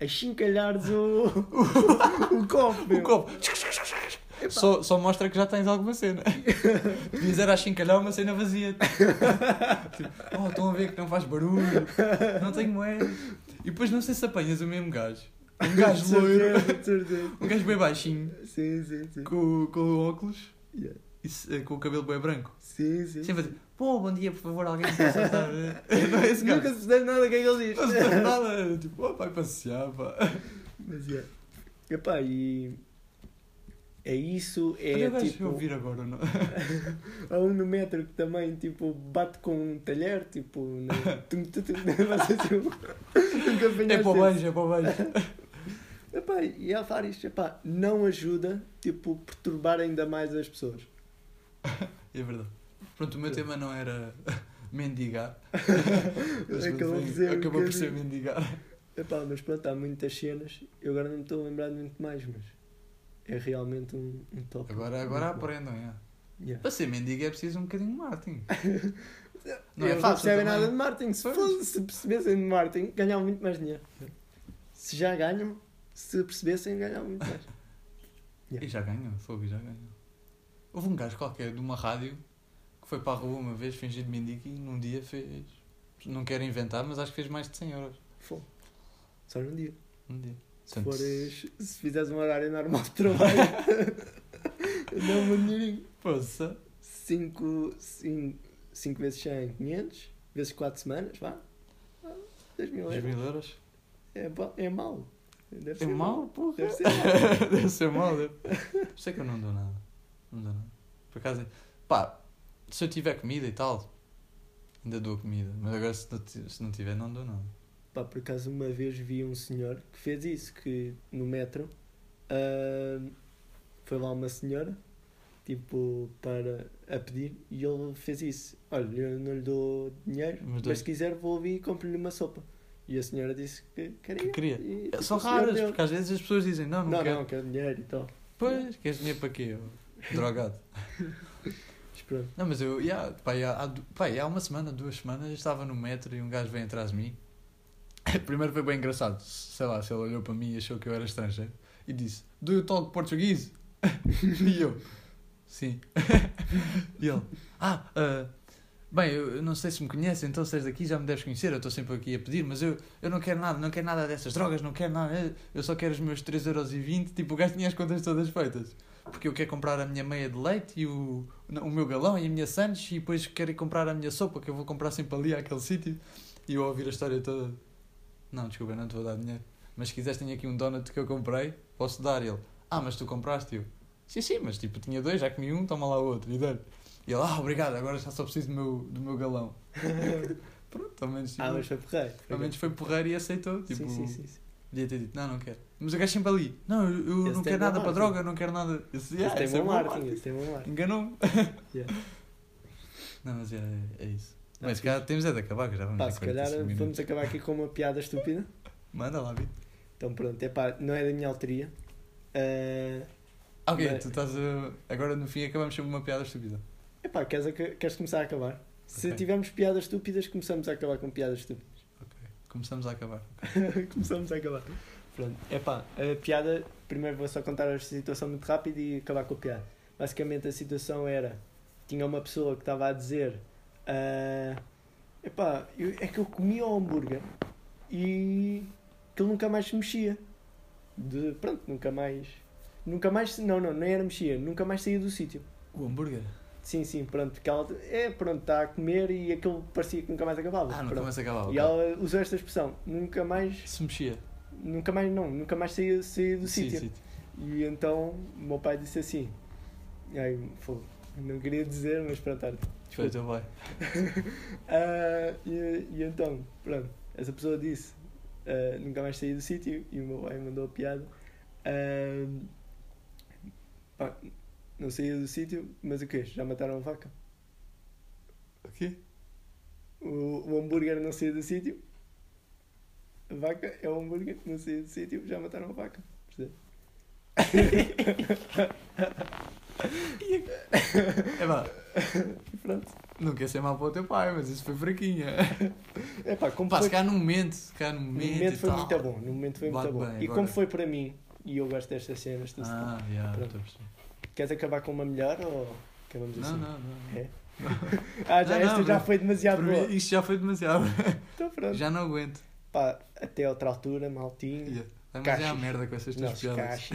S1: a chincalhares o, o copo. meu.
S2: O copo. Só, só mostra que já tens alguma cena. Podias era a chincalhar uma cena vazia. Tipo, oh, estão a ver que não faz barulho, não tenho moedas. E depois não sei se apanhas o mesmo gajo. Um gajo loiro, um gajo bem baixinho,
S1: Sim, sim, sim.
S2: com, com o óculos
S1: Yeah.
S2: e se- com o cabelo bem branco.
S1: Sim, sim.
S2: Sempre a dizer, pô, bom dia, por favor, alguém me possa ajudar. Não é esse
S1: Nunca
S2: gajo.
S1: se percebe nada do que é que ele diz.
S2: Não se faz nada. Tipo, oh, vai passear, pá.
S1: Mas é. Epá, e. É isso, é
S2: Olha
S1: tipo.
S2: ouvir agora, não?
S1: Há um no metro que também tipo, bate com um talher, tipo. Apanhaste
S2: É para o
S1: esse.
S2: beijo, é para o beijo.
S1: Epá, e há vários, epá, não ajuda, tipo, perturbar ainda mais as pessoas.
S2: É verdade. Pronto, o meu tema não era mendigar.
S1: Acabou de ser um
S2: acabou por ser mendigar.
S1: Epá, mas pronto, há muitas cenas, eu agora não me estou a lembrar muito mais, mas é realmente um, um top.
S2: Agora, agora aprendam, é.
S1: Yeah.
S2: Para ser mendigo é preciso um bocadinho de marketing. Não
S1: Eles
S2: é fácil
S1: não percebem
S2: também.
S1: nada de marketing. Se, fosse- se percebessem de marketing, ganhavam muito mais dinheiro. Se já ganham, se percebessem, ganhavam muito mais.
S2: E já ganhou, fogo, já ganhou. Houve um gajo qualquer de uma rádio que foi para a rua uma vez, fingido mendigo e num dia fez. Não quero inventar, mas acho que fez mais de 100 euros.
S1: Fô. Só num dia.
S2: Um dia.
S1: Se, fores, se fizeres um horário normal de trabalho, dá um dinheirinho.
S2: Poça.
S1: 5 vezes 100, 500. Vezes 4 semanas, vá. 2 mil
S2: 10
S1: euros.
S2: mil euros.
S1: É, é mau. Deve
S2: É
S1: ser
S2: mau, porra.
S1: Deve ser mau.
S2: Deve ser mau. Deve... Sei que eu não dou nada. Não dou nada. Por acaso, pá, se eu tiver comida e tal, ainda dou comida. Mas agora se não, ti- se não tiver, não dou nada.
S1: Pá, por acaso uma vez vi um senhor que fez isso, que no metro ahm, foi lá uma senhora, tipo, para a pedir, e ele fez isso. Olha, eu não lhe dou dinheiro,
S2: Mas
S1: mas, se quiser vou ouvir e compro-lhe uma sopa. E a senhora disse que queria.
S2: Que queria.
S1: E, tipo,
S2: São raras, porque às vezes as pessoas dizem, não, não,
S1: Não,
S2: quero.
S1: não, quero dinheiro e tal.
S2: Pois, queres dinheiro para quê? Drogado. Não, mas eu, yeah, pá, há, pá, há uma semana, duas semanas, estava no metro e um gajo veio atrás de mim. Primeiro foi bem engraçado, sei lá, se ele olhou para mim e achou que eu era estrangeiro e disse: Do you talk Portuguese? e eu, sim. e ele, ah, ah, bem, eu não sei se me conhecem, então se és daqui já me deves conhecer, eu estou sempre aqui a pedir, mas eu, eu não quero nada, não quero nada dessas drogas, não quero nada, eu- eu só quero os meus 3,20€, tipo, o gajo tinha as contas todas feitas. Porque eu quero comprar a minha meia de leite e o, o meu galão e a minha Santos e depois quero ir comprar a minha sopa que eu vou comprar sempre ali àquele sítio. E eu ouvir a história toda. Não, desculpa, eu não te vou dar dinheiro. Mas se quiseres, tenho aqui um donut que eu comprei, posso dar ele. Ah, mas tu compraste? Eu, sim, sim, mas tipo, tinha dois, já comi um, toma lá o outro. E dá-lhe. E ele, ah, obrigado, agora já só preciso do meu, do meu galão. Pronto, ao menos, tipo,
S1: ah, mas foi porreiro.
S2: ao menos foi porreiro e aceitou. Tipo,
S1: sim, sim, sim, sim.
S2: Podia ter dito, não, não quero. Mas o gajo sempre ali, não, eu, eu
S1: Esse
S2: não quero nada para droga, eu não quero nada. Eu disse,
S1: Esse
S2: "Yeah,
S1: tem
S2: esse é
S1: bom marketing." esse tem bom marketing.
S2: Enganou-me.
S1: Yeah.
S2: Não, mas é, é isso. Mas se
S1: fixe.
S2: calhar temos é de acabar, que já vamos
S1: Pá, se calhar
S2: 45 minutos.
S1: vamos acabar aqui com uma piada estúpida.
S2: Manda lá, Vitor.
S1: Então pronto, é pá, não é da minha autoria. Ah,
S2: Ok,
S1: Mas-
S2: tu estás a... Agora no fim acabamos sempre uma piada estúpida.
S1: é pá, queres, aca- queres começar a acabar? Se tivermos piadas estúpidas, começamos a acabar com piadas estúpidas.
S2: Ok. Começamos a acabar.
S1: começamos a acabar. Pronto, é pá, a piada, primeiro vou só contar a situação muito rápido e acabar com a piada. Basicamente a situação era, tinha uma pessoa que estava a dizer, ah, epá, eu, é que eu comia o hambúrguer e que ele nunca mais se mexia. De, pronto, nunca mais, nunca mais, não, não, nem era mexia, nunca mais saía do sítio.
S2: O hambúrguer?
S1: Sim, sim, pronto, porque ela, é, pronto, está a comer e aquilo parecia que nunca mais acabava.
S2: Ah, nunca
S1: pronto.
S2: mais acabava.
S1: E ela usou esta expressão, nunca mais
S2: Se mexia.
S1: Nunca mais, não, nunca mais saía, saía do
S2: Sim,
S1: sítio.
S2: sim.
S1: E então o meu pai disse assim. Ai, fogo, não queria dizer, mas pronto, desculpa.
S2: teu pai.
S1: Ah, e, e então, pronto, essa pessoa disse ah, nunca mais saí do sítio e o meu pai mandou a piada. Ah, pá, não saía do sítio, mas o quê? Já mataram a vaca?
S2: O quê?
S1: O, o hambúrguer não saía do sítio. A vaca é o hambúrguer, não saía do sítio, já mataram a vaca. Percebe?
S2: É pá,
S1: Pronto.
S2: não quer ser mal para o teu pai, mas isso foi fraquinha.
S1: É pá, como
S2: Pá,
S1: foi,
S2: se calhar num momento, se calhar
S1: no
S2: momento.
S1: momento
S2: e
S1: foi
S2: tal.
S1: muito bom. No momento foi
S2: Bate
S1: muito bom.
S2: bem,
S1: e
S2: agora.
S1: como foi para mim, e eu gosto destas cenas, tu
S2: Ah,
S1: Pronto. queres acabar com uma melhor ou acabamos
S2: Não,
S1: assim?
S2: não, não.
S1: É? Ah, já,
S2: Não,
S1: esta
S2: não,
S1: já
S2: não.
S1: foi demasiado boa.
S2: Isto já foi demasiado.
S1: Então pronto.
S2: Já não aguento.
S1: Pá, até outra altura, maltinho.
S2: Yeah. Vai-me dizer a merda com essas tuas piadas.